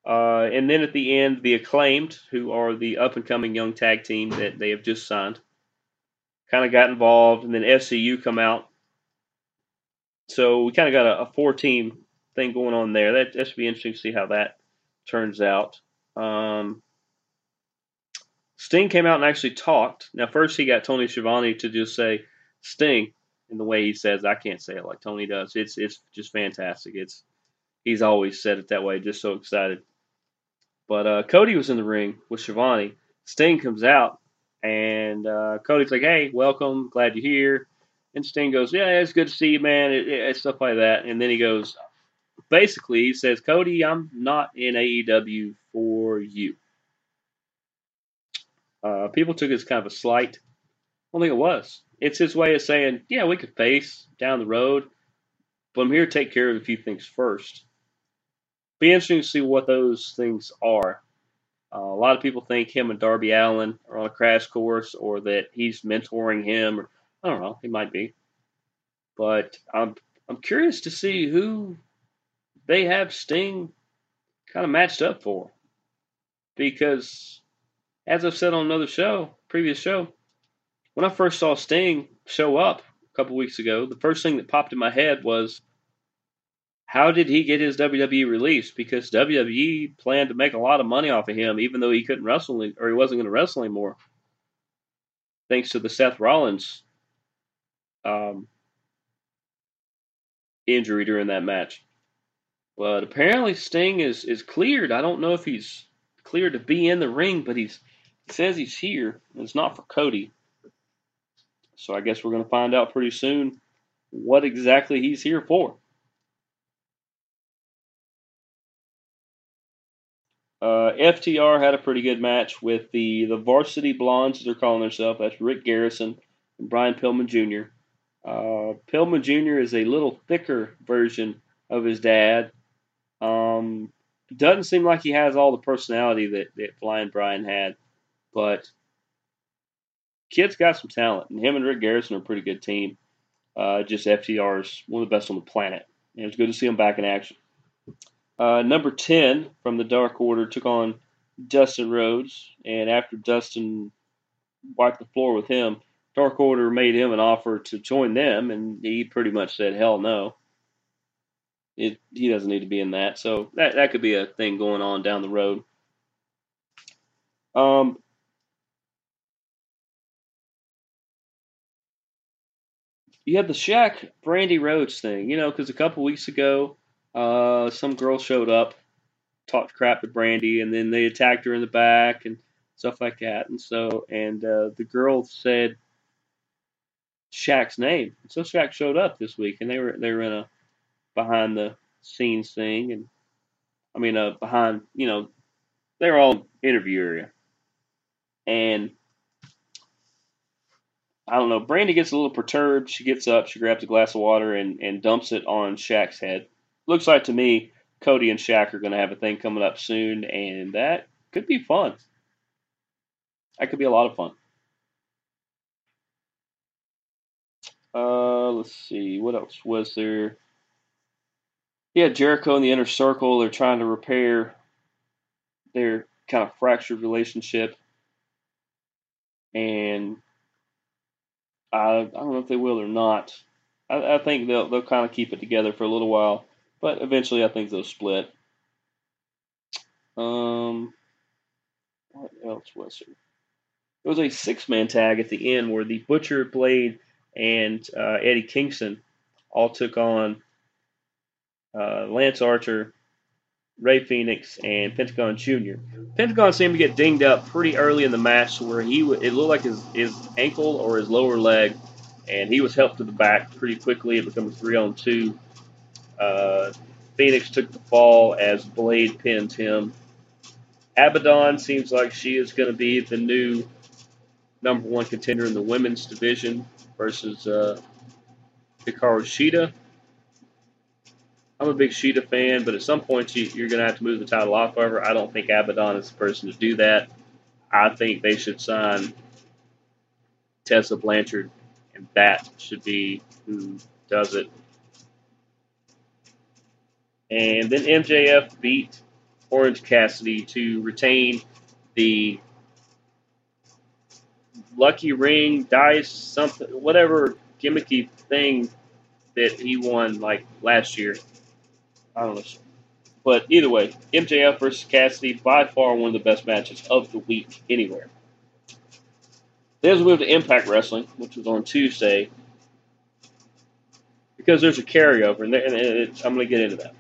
Uh, and then at the end, the acclaimed, who are the up and coming young tag team that they have just signed, kind of got involved, and then SCU come out. So we kind of got a, a four team thing going on there. That, that should be interesting to see how that turns out. Um, Sting came out and actually talked. Now, first he got Tony Schiavone to just say Sting, in the way he says. I can't say it like Tony does. It's it's just fantastic. It's he's always said it that way. Just so excited. But uh, Cody was in the ring with Schiavone. Sting comes out, and uh, Cody's like, "Hey, welcome. Glad you're here." And Sting goes, "Yeah, it's good to see you, man." It, it, stuff like that. And then he goes, basically, he says, "Cody, I'm not in AEW for you." Uh, people took it as kind of a slight. I don't think it was it's his way of saying, yeah, we could face down the road, but I'm here to take care of a few things first. Be interesting to see what those things are. Uh, a lot of people think him and Darby Allin are on a crash course, or that he's mentoring him, or I don't know, he might be. But I'm I'm curious to see who they have Sting kind of matched up for, because as I've said on another show, previous show, when I first saw Sting show up a couple weeks ago, the first thing that popped in my head was how did he get his WWE release? Because WWE planned to make a lot of money off of him, even though he couldn't wrestle or he wasn't going to wrestle anymore, thanks to the Seth Rollins um, injury during that match. But apparently Sting is is cleared. I don't know if he's cleared to be in the ring, but he's he says he's here. It's not for Cody. So I guess we're going to find out pretty soon what exactly he's here for. Uh, FTR had a pretty good match with the, the Varsity Blondes, as they're calling themselves. That's Rick Garrison and Brian Pillman Jr. Uh, Pillman Jr. is a little thicker version of his dad. Um, doesn't seem like he has all the personality that, that Flying Brian had, but kid's got some talent, and him and Rick Garrison are a pretty good team. Uh, just FTR's one of the best on the planet. And it was good to see him back in action. Uh, number 10 from the Dark Order took on Dustin Rhodes, and after Dustin wiped the floor with him, Dark Order made him an offer to join them, and he pretty much said, hell no. It, he doesn't need to be in that. So that that could be a thing going on down the road. Um, you had the Shaq Brandi Rhodes thing, you know, because a couple weeks ago, uh, some girl showed up, talked crap to Brandi, and then they attacked her in the back and stuff like that. And so, and uh, the girl said Shaq's name. So Shaq showed up this week, and they were they were in a behind the scenes thing, and I mean, uh, behind you know, they were all interview area, and I don't know. Brandi gets a little perturbed. She gets up, she grabs a glass of water, and and dumps it on Shaq's head. Looks like to me, Cody and Shaq are going to have a thing coming up soon, and that could be fun. That could be a lot of fun. Uh, let's see. What else was there? Yeah, Jericho and the inner circle. They're trying to repair their kind of fractured relationship, and I, I don't know if they will or not. I, I think they'll they'll kind of keep it together for a little while, but eventually I think they'll split. Um, what else was there? There was a six man tag at the end where the Butcher Blade and uh, Eddie Kingston all took on uh, Lance Archer, Rey Fenix, and Pentagon Jr. Pentagon seemed to get dinged up pretty early in the match, where he it looked like his, his ankle or his lower leg, and he was helped to the back pretty quickly. It became a three on two. Uh, Phoenix took the fall as Blade pinned him. Abaddon seems like she is going to be the new number one contender in the women's division versus uh, Hikaru Shida. I'm a big Shida fan, but at some point you, are going to have to move the title off of her. I don't think Abaddon is the person to do that. I think they should sign Tessa Blanchard, and that should be who does it. And then MJF beat Orange Cassidy to retain the lucky ring, dice, something, whatever gimmicky thing that he won like last year. I don't know. But either way, MJF versus Cassidy, by far one of the best matches of the week anywhere. Then we move to Impact Wrestling, which was on Tuesday, because there's a carryover, and, and I'm going to get into that.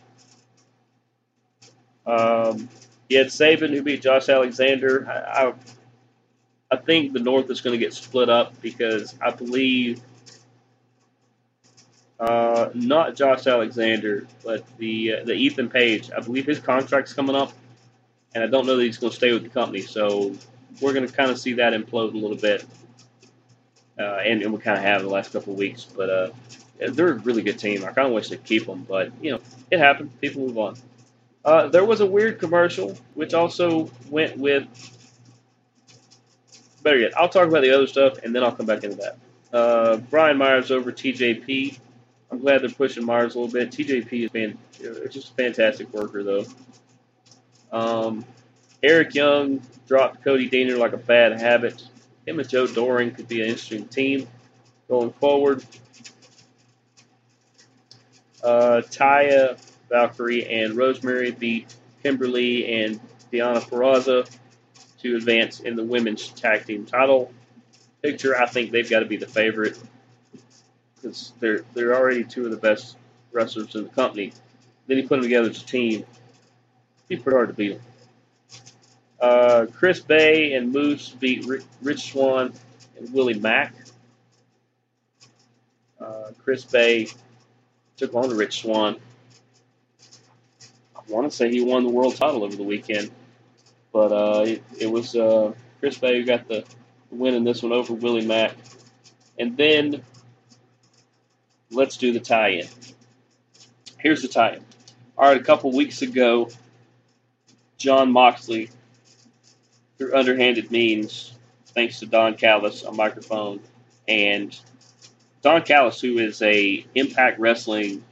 Um, you had Sabin who beat Josh Alexander. I, I I think the North is going to get split up because I believe uh, not Josh Alexander, but the uh, the Ethan Page. I believe his contract's coming up, and I don't know that he's going to stay with the company. So we're going to kind of see that implode a little bit, uh, and, and we kind of have the last couple of weeks. But uh, they're a really good team. I kind of wish they'd keep them, but you know it happened. People move on. Uh, there was a weird commercial which also went with better yet, I'll talk about the other stuff and then I'll come back into that. Uh, Brian Myers over TJP. I'm glad they're pushing Myers a little bit. TJP is fan, just a fantastic worker, though. Um, Eric Young dropped Cody Deaner like a bad habit. Him and Joe Doering could be an interesting team going forward. Uh, Taya, Valkyrie, and Rosemary beat Kimber Lee and Deonna Purrazzo to advance in the women's tag team title picture. I think they've got to be the favorite because they're they're already two of the best wrestlers in the company. Then you put them together as a team, be pretty hard to beat them. Uh, Chris Bey and Moose beat Rich Swann and Willie Mack. Uh, Chris Bey took on Rich Swann. I want to say he won the world title over the weekend. But uh, it, it, was uh, Chris Bey who got the win in this one over Willie Mack. And then let's do the tie-in. Here's the tie-in. All right, a couple weeks ago, Jon Moxley, through underhanded means, thanks to Don Callis, a microphone, and Don Callis, who is a Impact Wrestling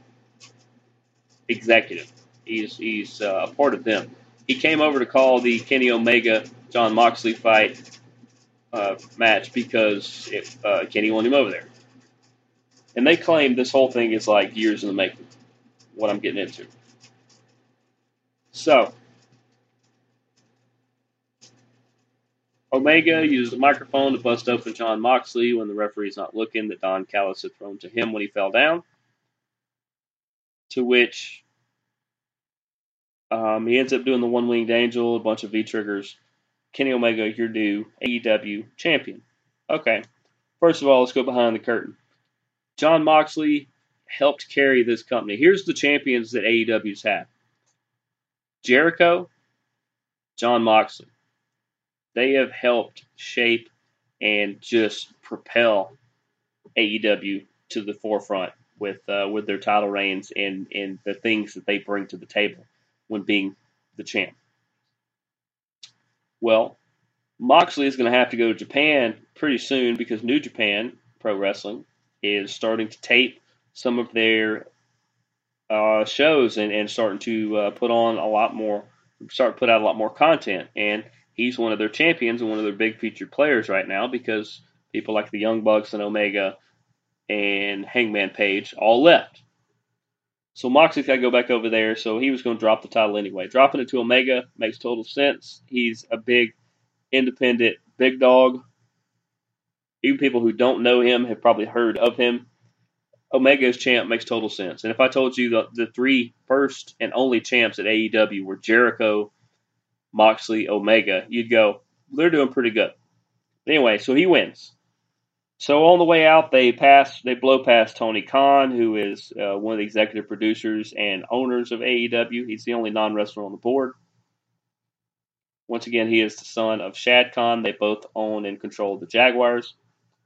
executive, he's he's uh, a part of them he came over to call the Kenny Omega Jon Moxley fight uh, match because it, uh, Kenny won him over there. And they claim this whole thing is like years in the making. what I'm getting into. So, Omega used the microphone to bust open Jon Moxley when the referee's not looking that Don Callis had thrown to him when he fell down. To which um, he ends up doing the one winged angel, a bunch of V triggers. Kenny Omega, your new AEW champion. Okay, first of all, let's go behind the curtain. Jon Moxley helped carry this company. Here's the champions that AEW's had Jericho, Jon Moxley they have helped shape and just propel AEW to the forefront with uh, with their title reigns and and the things that they bring to the table when being the champ. Well, Moxley is going to have to go to Japan pretty soon because New Japan Pro Wrestling is starting to tape some of their uh, shows and, and starting to uh, put on a lot more, start to put out a lot more content. And he's one of their champions and one of their big featured players right now because people like the Young Bucks and Omega and Hangman Page all left. So Moxley's got to go back over there, so he was going to drop the title anyway. Dropping it to Omega makes total sense. He's a big, independent, big dog. Even people who don't know him have probably heard of him. Omega's champ makes total sense. And if I told you the, the three first and only champs at AEW were Jericho, Moxley, Omega, you'd go, they're doing pretty good. Anyway, so he wins. So on the way out, they pass, they blow past Tony Khan, who is uh, one of the executive producers and owners of AEW. He's the only non-wrestler on the board. Once again, he is the son of Shad Khan. They both own and control the Jaguars.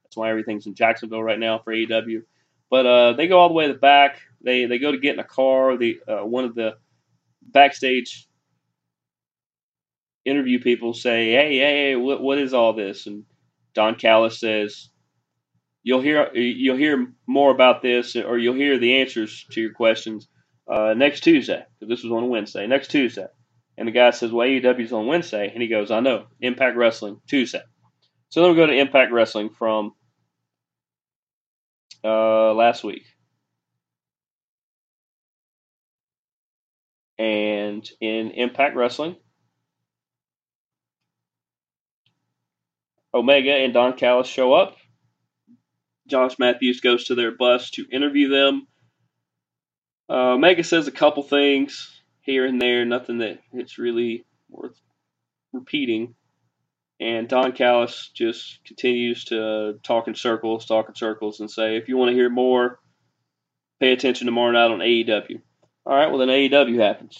That's why everything's in Jacksonville right now for AEW. But uh, they go all the way to the back. They they go to get in a car. The uh, one of the backstage interview people say, "Hey, hey, hey, what, what is all this?" And Don Callis says, "You'll hear you'll hear more about this, or you'll hear the answers to your questions uh, next Tuesday." Because this was on Wednesday. Next Tuesday, and the guy says, "Well, AEW's on Wednesday," and he goes, "I know. Impact Wrestling Tuesday." So then we go to Impact Wrestling from uh, last week. And in Impact Wrestling, Omega and Don Callis show up. Josh Matthews goes to their bus to interview them. Uh, Omega says a couple things here and there, nothing that it's really worth repeating. And Don Callis just continues to talk in circles, talk in circles, and say, if you want to hear more, pay attention tomorrow night on AEW. All right, well, then AEW happens.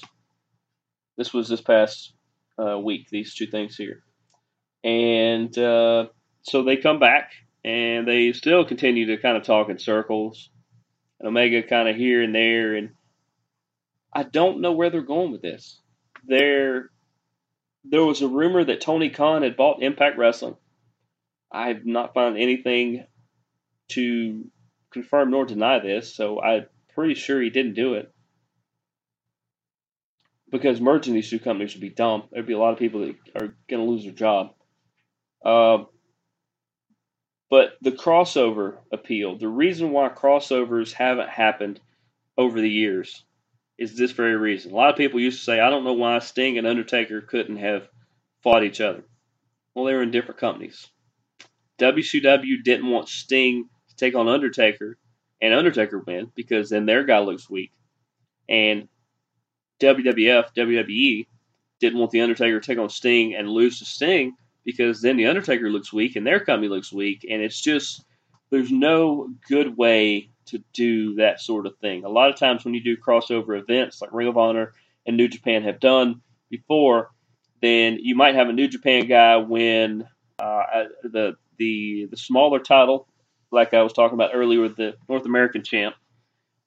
This was this past uh, week, these two things here. And uh, so they come back and they still continue to kind of talk in circles. And Omega kind of here and there. And I don't know where they're going with this. There, there was a rumor that Tony Khan had bought Impact Wrestling. I have not found anything to confirm nor deny this, so I'm pretty sure he didn't do it. Because merging these two companies would be dumb. There'd be a lot of people that are going to lose their job. Uh, but the crossover appeal, the reason why crossovers haven't happened over the years is this very reason. A lot of people used to say, I don't know why Sting and Undertaker couldn't have fought each other. Well, they were in different companies. WCW didn't want Sting to take on Undertaker and Undertaker win because then their guy looks weak. And WWF, WWE didn't want the Undertaker to take on Sting and lose to Sting because then the Undertaker looks weak and their company looks weak, and it's just there's no good way to do that sort of thing. A lot of times when you do crossover events like Ring of Honor and New Japan have done before, then you might have a New Japan guy win uh, the the the smaller title, like I was talking about earlier with the North American champ,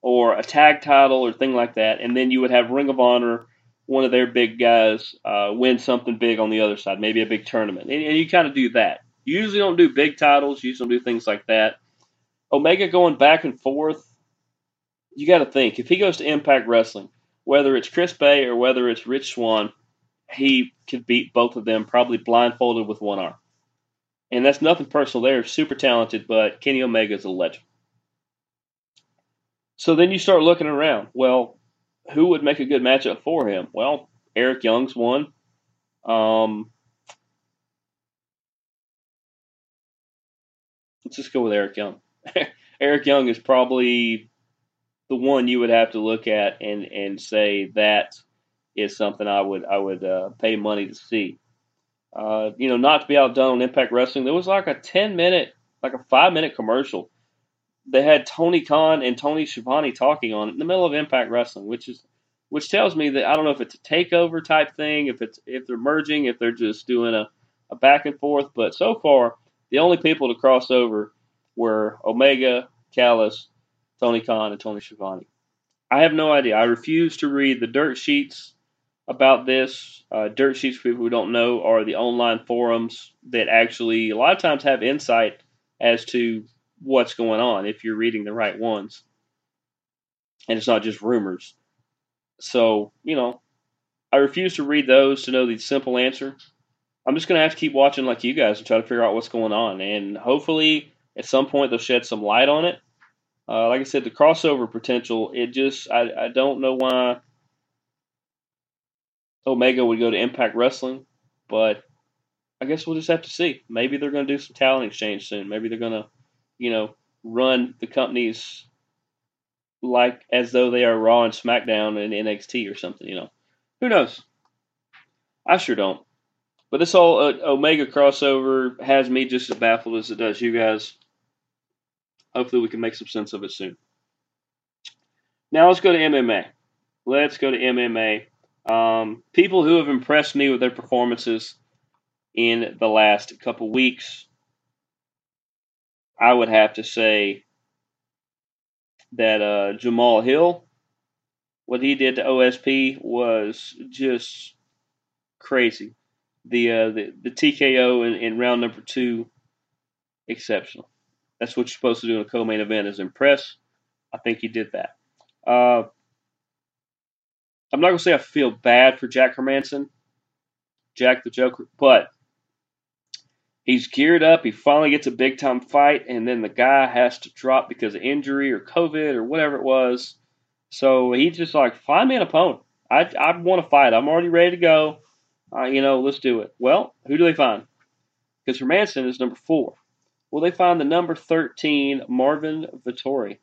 or a tag title or thing like that, and then you would have Ring of Honor one of their big guys uh, win something big on the other side, maybe a big tournament. And, and you kind of do that. You usually don't do big titles, you usually don't do things like that. Omega going back and forth, you got to think if he goes to Impact Wrestling, whether it's Chris Bey or whether it's Rich Swann, he could beat both of them probably blindfolded with one arm. And that's nothing personal. They're super talented, but Kenny Omega is a legend. So then you start looking around. Well, who would make a good matchup for him? Well, Eric Young's one. Um, let's just go with Eric Young. Eric Young is probably the one you would have to look at and and say that is something I would I would uh, pay money to see. Uh, you know, not to be outdone on Impact Wrestling, there was like a ten minute, like a five minute commercial. They had Tony Khan and Tony Schiavone talking on it in the middle of Impact Wrestling, which is which tells me that I don't know if it's a takeover type thing, if it's if they're merging, if they're just doing a, a back and forth. But so far, the only people to cross over were Omega, Callis, Tony Khan, and Tony Schiavone. I have no idea. I refuse to read the dirt sheets about this. Uh, dirt sheets, for people who don't know, are the online forums that actually a lot of times have insight as to what's going on if you're reading the right ones. And it's not just rumors. So, you know, I refuse to read those to know the simple answer. I'm just going to have to keep watching like you guys and try to figure out what's going on. And hopefully, at some point, they'll shed some light on it. Uh, like I said, the crossover potential, it just, I, I don't know why Omega would go to Impact Wrestling, but I guess we'll just have to see. Maybe they're going to do some talent exchange soon. Maybe they're going to, you know, run the companies like as though they are Raw and SmackDown and NXT or something. You know, who knows? I sure don't. But this whole uh, Omega crossover has me just as baffled as it does you guys. Hopefully, we can make some sense of it soon. Now let's go to MMA. Let's go to MMA. Um, people who have impressed me with their performances in the last couple weeks, I would have to say that uh, Jamahal Hill, what he did to OSP was just crazy. The uh, the, the TKO in, in round number two, exceptional. That's what you're supposed to do in a co-main event is impress. I think he did that. Uh, I'm not gonna say I feel bad for Jack Hermansson, Jack the Joker, but he's geared up. He finally gets a big time fight, and then the guy has to drop because of injury or COVID or whatever it was. So he's just like, find me an opponent. I, I want to fight. I'm already ready to go. Uh, you know, let's do it. Well, who do they find? Because Hermanson is number four. Well, they find the number 13, Marvin Vettori?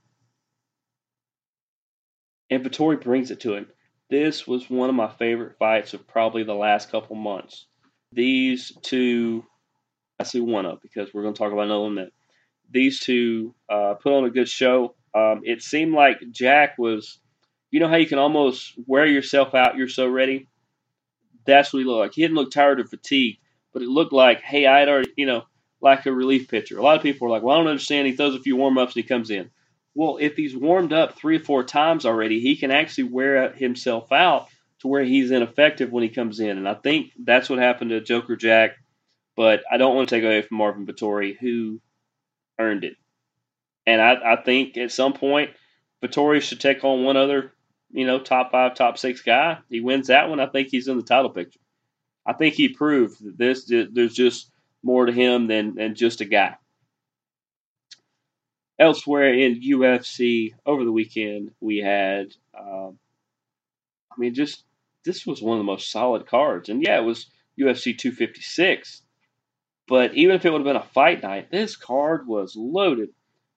And Vettori brings it to him. This was one of my favorite fights of probably the last couple months. These two I see one of because we're going to talk about another one that these two uh, put on a good show. Um, it seemed like Jack was, you know how you can almost wear yourself out. You're so ready. That's what he looked like. He didn't look tired or fatigued, but it looked like, hey, I had already, you know, like a relief pitcher. A lot of people are like, well, I don't understand. He throws a few warm ups and he comes in. Well, if he's warmed up three or four times already, he can actually wear himself out to where he's ineffective when he comes in. And I think that's what happened to Joker Jack but I don't want to take away from Marvin Vettori, who earned it. And I, I think at some point, Vettori should take on one other, you know, top five, top six guy. He wins that one. I think he's in the title picture. I think he proved that this there's just more to him than, than just a guy. Elsewhere in UFC over the weekend, we had, um, I mean, just this was one of the most solid cards. And yeah, it was UFC 256 but even if it would have been a fight night, this card was loaded.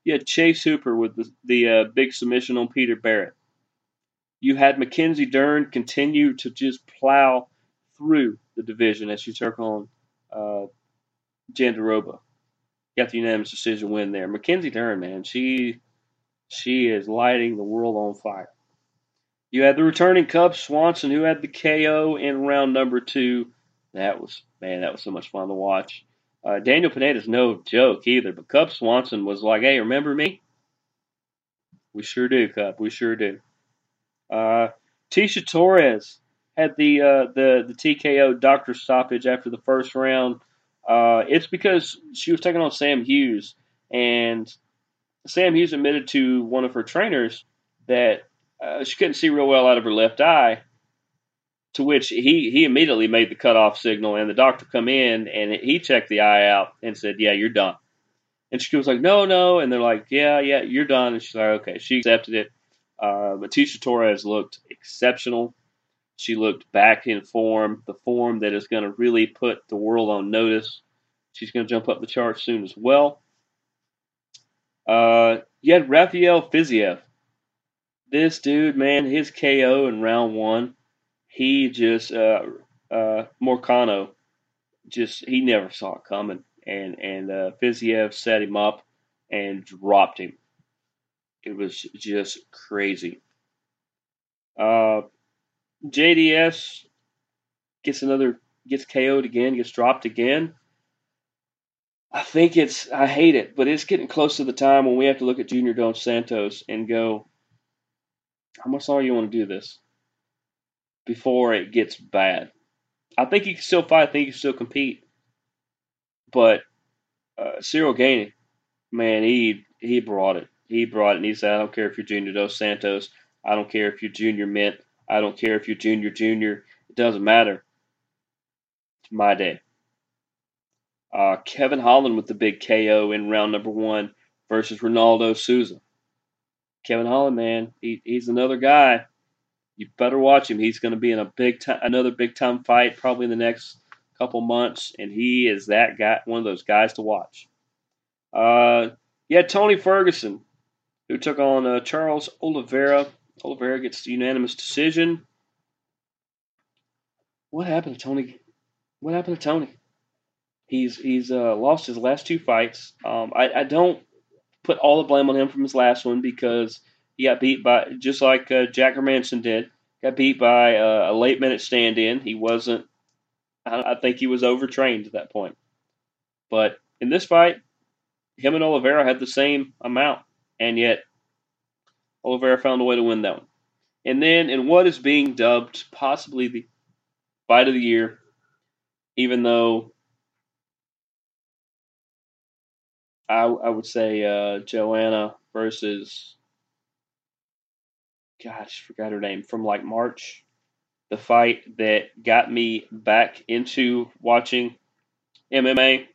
You had Chase Hooper with the, the uh, big submission on Peter Barrett. You had Mackenzie Dern continue to just plow through the division as she took on uh, Jandiroba. Got the unanimous decision win there. Mackenzie Dern, man, she she is lighting the world on fire. You had the returning Cub Swanson, who had the KO in round number two. That was man, that was so much fun to watch. Uh, Daniel Pineda's no joke either, but Cub Swanson was like, "Hey, remember me?" We sure do, Cub. We sure do. Uh, Tecia Torres had the uh, the the TKO doctor stoppage after the first round. Uh, it's because she was taking on Sam Hughes, and Sam Hughes admitted to one of her trainers that uh, she couldn't see real well out of her left eye, to which he, he immediately made the cutoff signal, and the doctor come in and he checked the eye out and said, "Yeah, you're done." And she was like, "No, no," and they're like, "Yeah, yeah, you're done." And she's like, "Okay." She accepted it. Uh, Matisha Torres looked exceptional. She looked back in form, the form that is going to really put the world on notice. She's going to jump up the charts soon as well. Uh, you had Rafael Fiziev. This dude, man, his KO in round one, he just, uh, uh, Moicano, just, he never saw it coming. And, and, uh, Fiziev set him up and dropped him. It was just crazy. Uh, JDS gets another gets KO'd again, gets dropped again. I think it's I hate it, but it's getting close to the time when we have to look at Junior Dos Santos and go, how much longer you want to do this before it gets bad? I think he can still fight. I think he can still compete, but uh, Ciryl Gane, man, he he brought it. He brought it, and he said, I don't care if you're Junior Dos Santos. I don't care if you're Junior Mint. I don't care if you're Junior Junior. It doesn't matter. It's my day. Uh, Kevin Holland with the big KO in round number one versus Ronaldo Souza. Kevin Holland, man, he, he's another guy. You better watch him. He's going to be in a big time, another big time fight probably in the next couple months, and he is that guy, one of those guys to watch. Uh, yeah, Tony Ferguson who took on uh, Charles Oliveira. Oliveira gets the unanimous decision. What happened to Tony? What happened to Tony? He's he's uh, lost his last two fights. Um, I, I don't put all the blame on him from his last one because he got beat by just like uh, Jack Hermansson did. Got beat by uh, a late minute stand in. He wasn't. I, I think he was overtrained at that point. But in this fight, him and Oliveira had the same amount and yet Oliveira found a way to win that one. And then in what is being dubbed possibly the fight of the year, even though I, I would say uh, Joanna versus gosh, forgot her name from like March, the fight that got me back into watching MMA.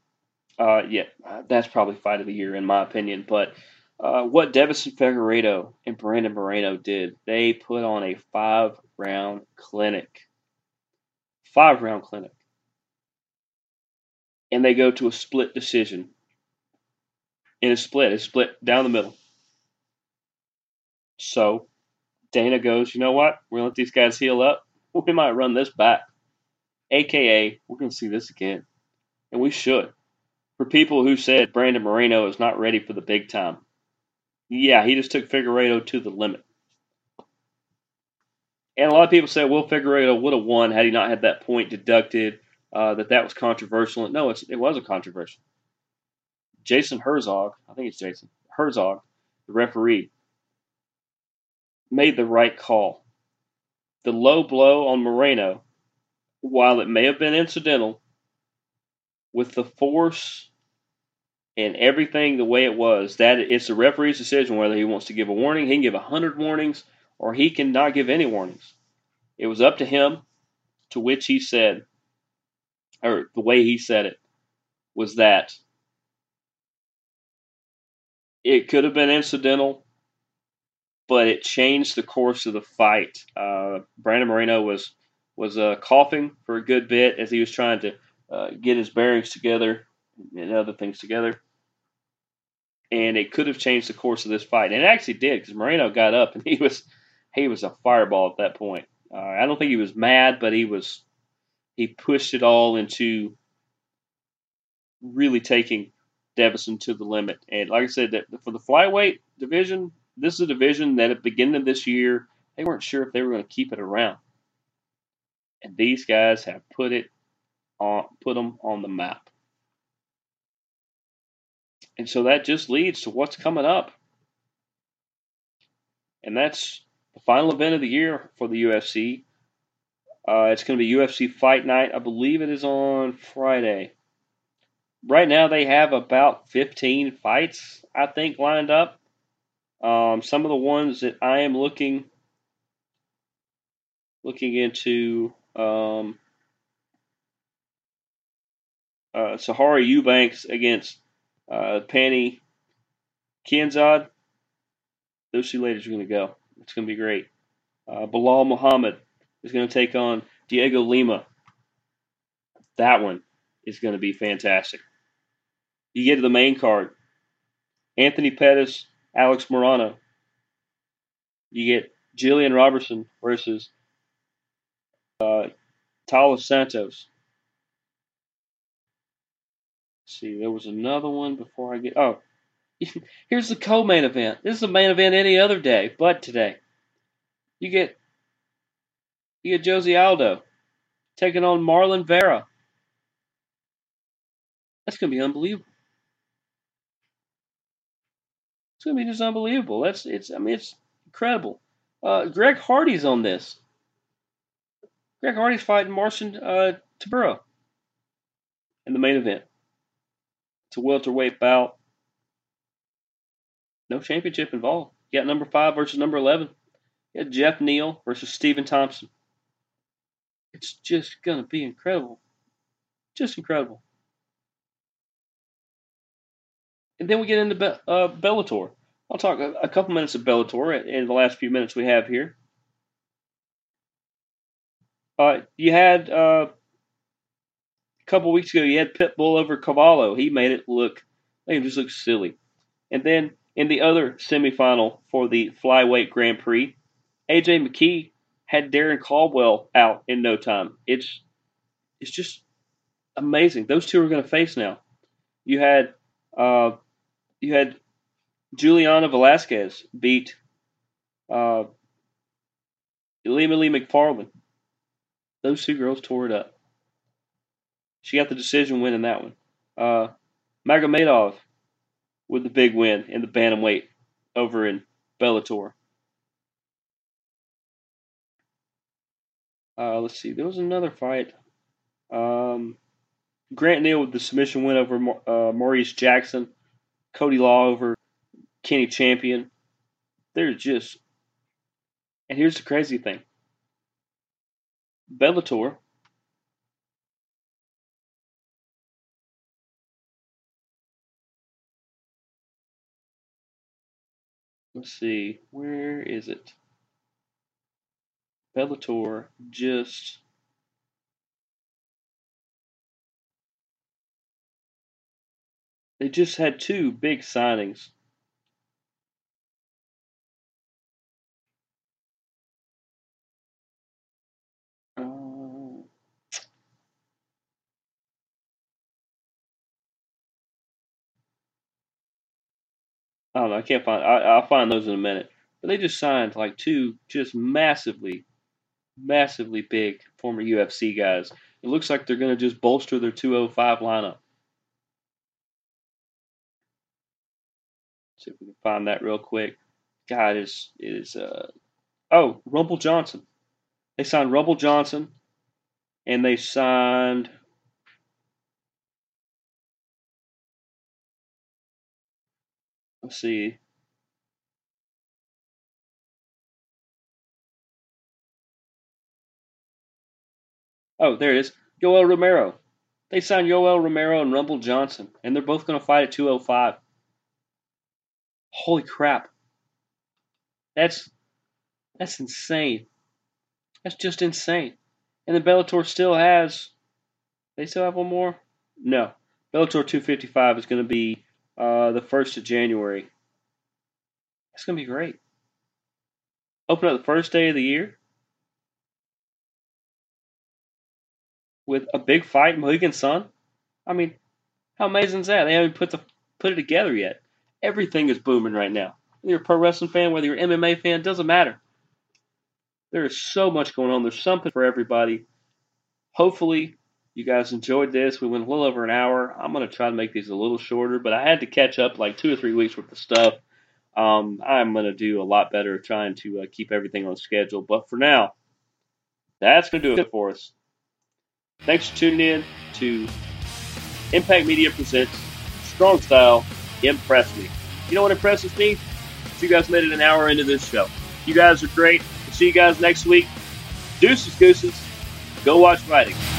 Uh, yeah, that's probably fight of the year in my opinion. But uh, what Deiveson Figueiredo and Brandon Moreno did, they put on a five round clinic. Five round clinic. And they go to a split decision. In a split, it's split down the middle. So Dana goes, you know what? We're going to let these guys heal up. We might run this back. AKA, we're going to see this again. And we should. For people who said Brandon Moreno is not ready for the big time, yeah, he just took Figueiredo to the limit. And a lot of people say, well, Figueiredo would have won had he not had that point deducted, uh, that that was controversial. No, it wasn't controversial. Jason Herzog, I think it's Jason, Herzog, the referee, made the right call. The low blow on Moreno, while it may have been incidental, with the force and everything the way it was. That it's the referee's decision whether he wants to give a warning. He can give hundred warnings, or he can not give any warnings. It was up to him. To which he said, or the way he said it, was that it could have been incidental, but it changed the course of the fight. Uh, Brandon Moreno was was uh, coughing for a good bit as he was trying to uh, get his bearings together and other things together and it could have changed the course of this fight. And it actually did because Moreno got up and he was he was a fireball at that point. Uh, I don't think he was mad, but he was he pushed it all into really taking Deiveson to the limit. And like I said, that for the flyweight division, this is a division that at the beginning of this year they weren't sure if they were going to keep it around. And these guys have put it on put them on the map. And so that just leads to what's coming up. And that's the final event of the year for the UFC. Uh, it's going to be UFC Fight Night. I believe it is on Friday. Right now, they have about 15 fights, I think, lined up. Um, some of the ones that I am looking looking into um, uh, Sijara Eubanks against uh, Kianzad, those two ladies are going to go. It's going to be great. Uh, Belal Muhammad is going to take on Dhiego Lima. That one is going to be fantastic. You get to the main card. Anthony Pettis, Alex Morono. You get Jillian Robertson versus uh, Santos. See, there was another one before I get. Oh, here's the co-main event. This is a main event any other day, but today you get you get Jose Aldo taking on Marlon Vera. That's gonna be unbelievable. It's gonna be just unbelievable. That's it's. I mean, it's incredible. Uh, Greg Hardy's on this. Greg Hardy's fighting Marcin uh, in the main event. It's a welterweight bout. No championship involved. You got number five versus number eleven. You got Geoff Neal versus Stephen Thompson. It's just gonna be incredible. Just incredible. And then we get into uh, Bellator. I'll talk a, a couple minutes of Bellator in the last few minutes we have here. Uh, you had uh, couple weeks ago, you had Pitbull over Carvalho. He made it look, it just look silly. And then in the other semifinal for the flyweight Grand Prix, AJ McKee had Darrion Caldwell out in no time. It's it's just amazing. Those two are going to face now. You had uh, you had Juliana Velasquez beat uh, Ilima Lee Macfarlane. Those two girls tore it up. She got the decision win in that one. Uh, Magomedov with the big win in the bantamweight over in Bellator. Uh, let's see. There was another fight. Um, Grant Neal with the submission win over uh, Maurice Jackson. Cody Law over Kenny Champion. They're just. And here's the crazy thing Bellator. Let's see, where is it? Bellator just they just had two big signings. I don't know. I can't find. I, will find those in a minute. But they just signed like two just massively, massively big former UFC guys. It looks like they're going to just bolster their 205 lineup. See if we can find that real quick. God is is uh oh Rumble Johnson. They signed Rumble Johnson, and they signed Let's see. Oh, there it is. Yoel Romero. They signed Yoel Romero and Rumble Johnson, and they're both going to fight at 205. Holy crap. That's that's insane. That's just insane. And the Bellator still has they still have one more? No. Bellator 255 is going to be uh, the 1st of January. It's going to be great. Open up the first day of the year with a big fight, Mohegan Sun. I mean, how amazing is that? They haven't put the put it together yet. Everything is booming right now. Whether you're a pro wrestling fan, whether you're an MMA fan, doesn't matter. There is so much going on. There's something for everybody. Hopefully, you guys enjoyed this. We went a little over an hour. I'm going to try to make these a little shorter, but I had to catch up like two or three weeks worth of stuff. Um, I'm going to do a lot better trying to uh, keep everything on schedule. But for now, that's going to do it for us. Thanks for tuning in to Impact Media Presents Strong Style Impress Me. You know what impresses me? You guys made it an hour into this show. You guys are great. See you guys next week. Deuces, gooses. Go watch fighting.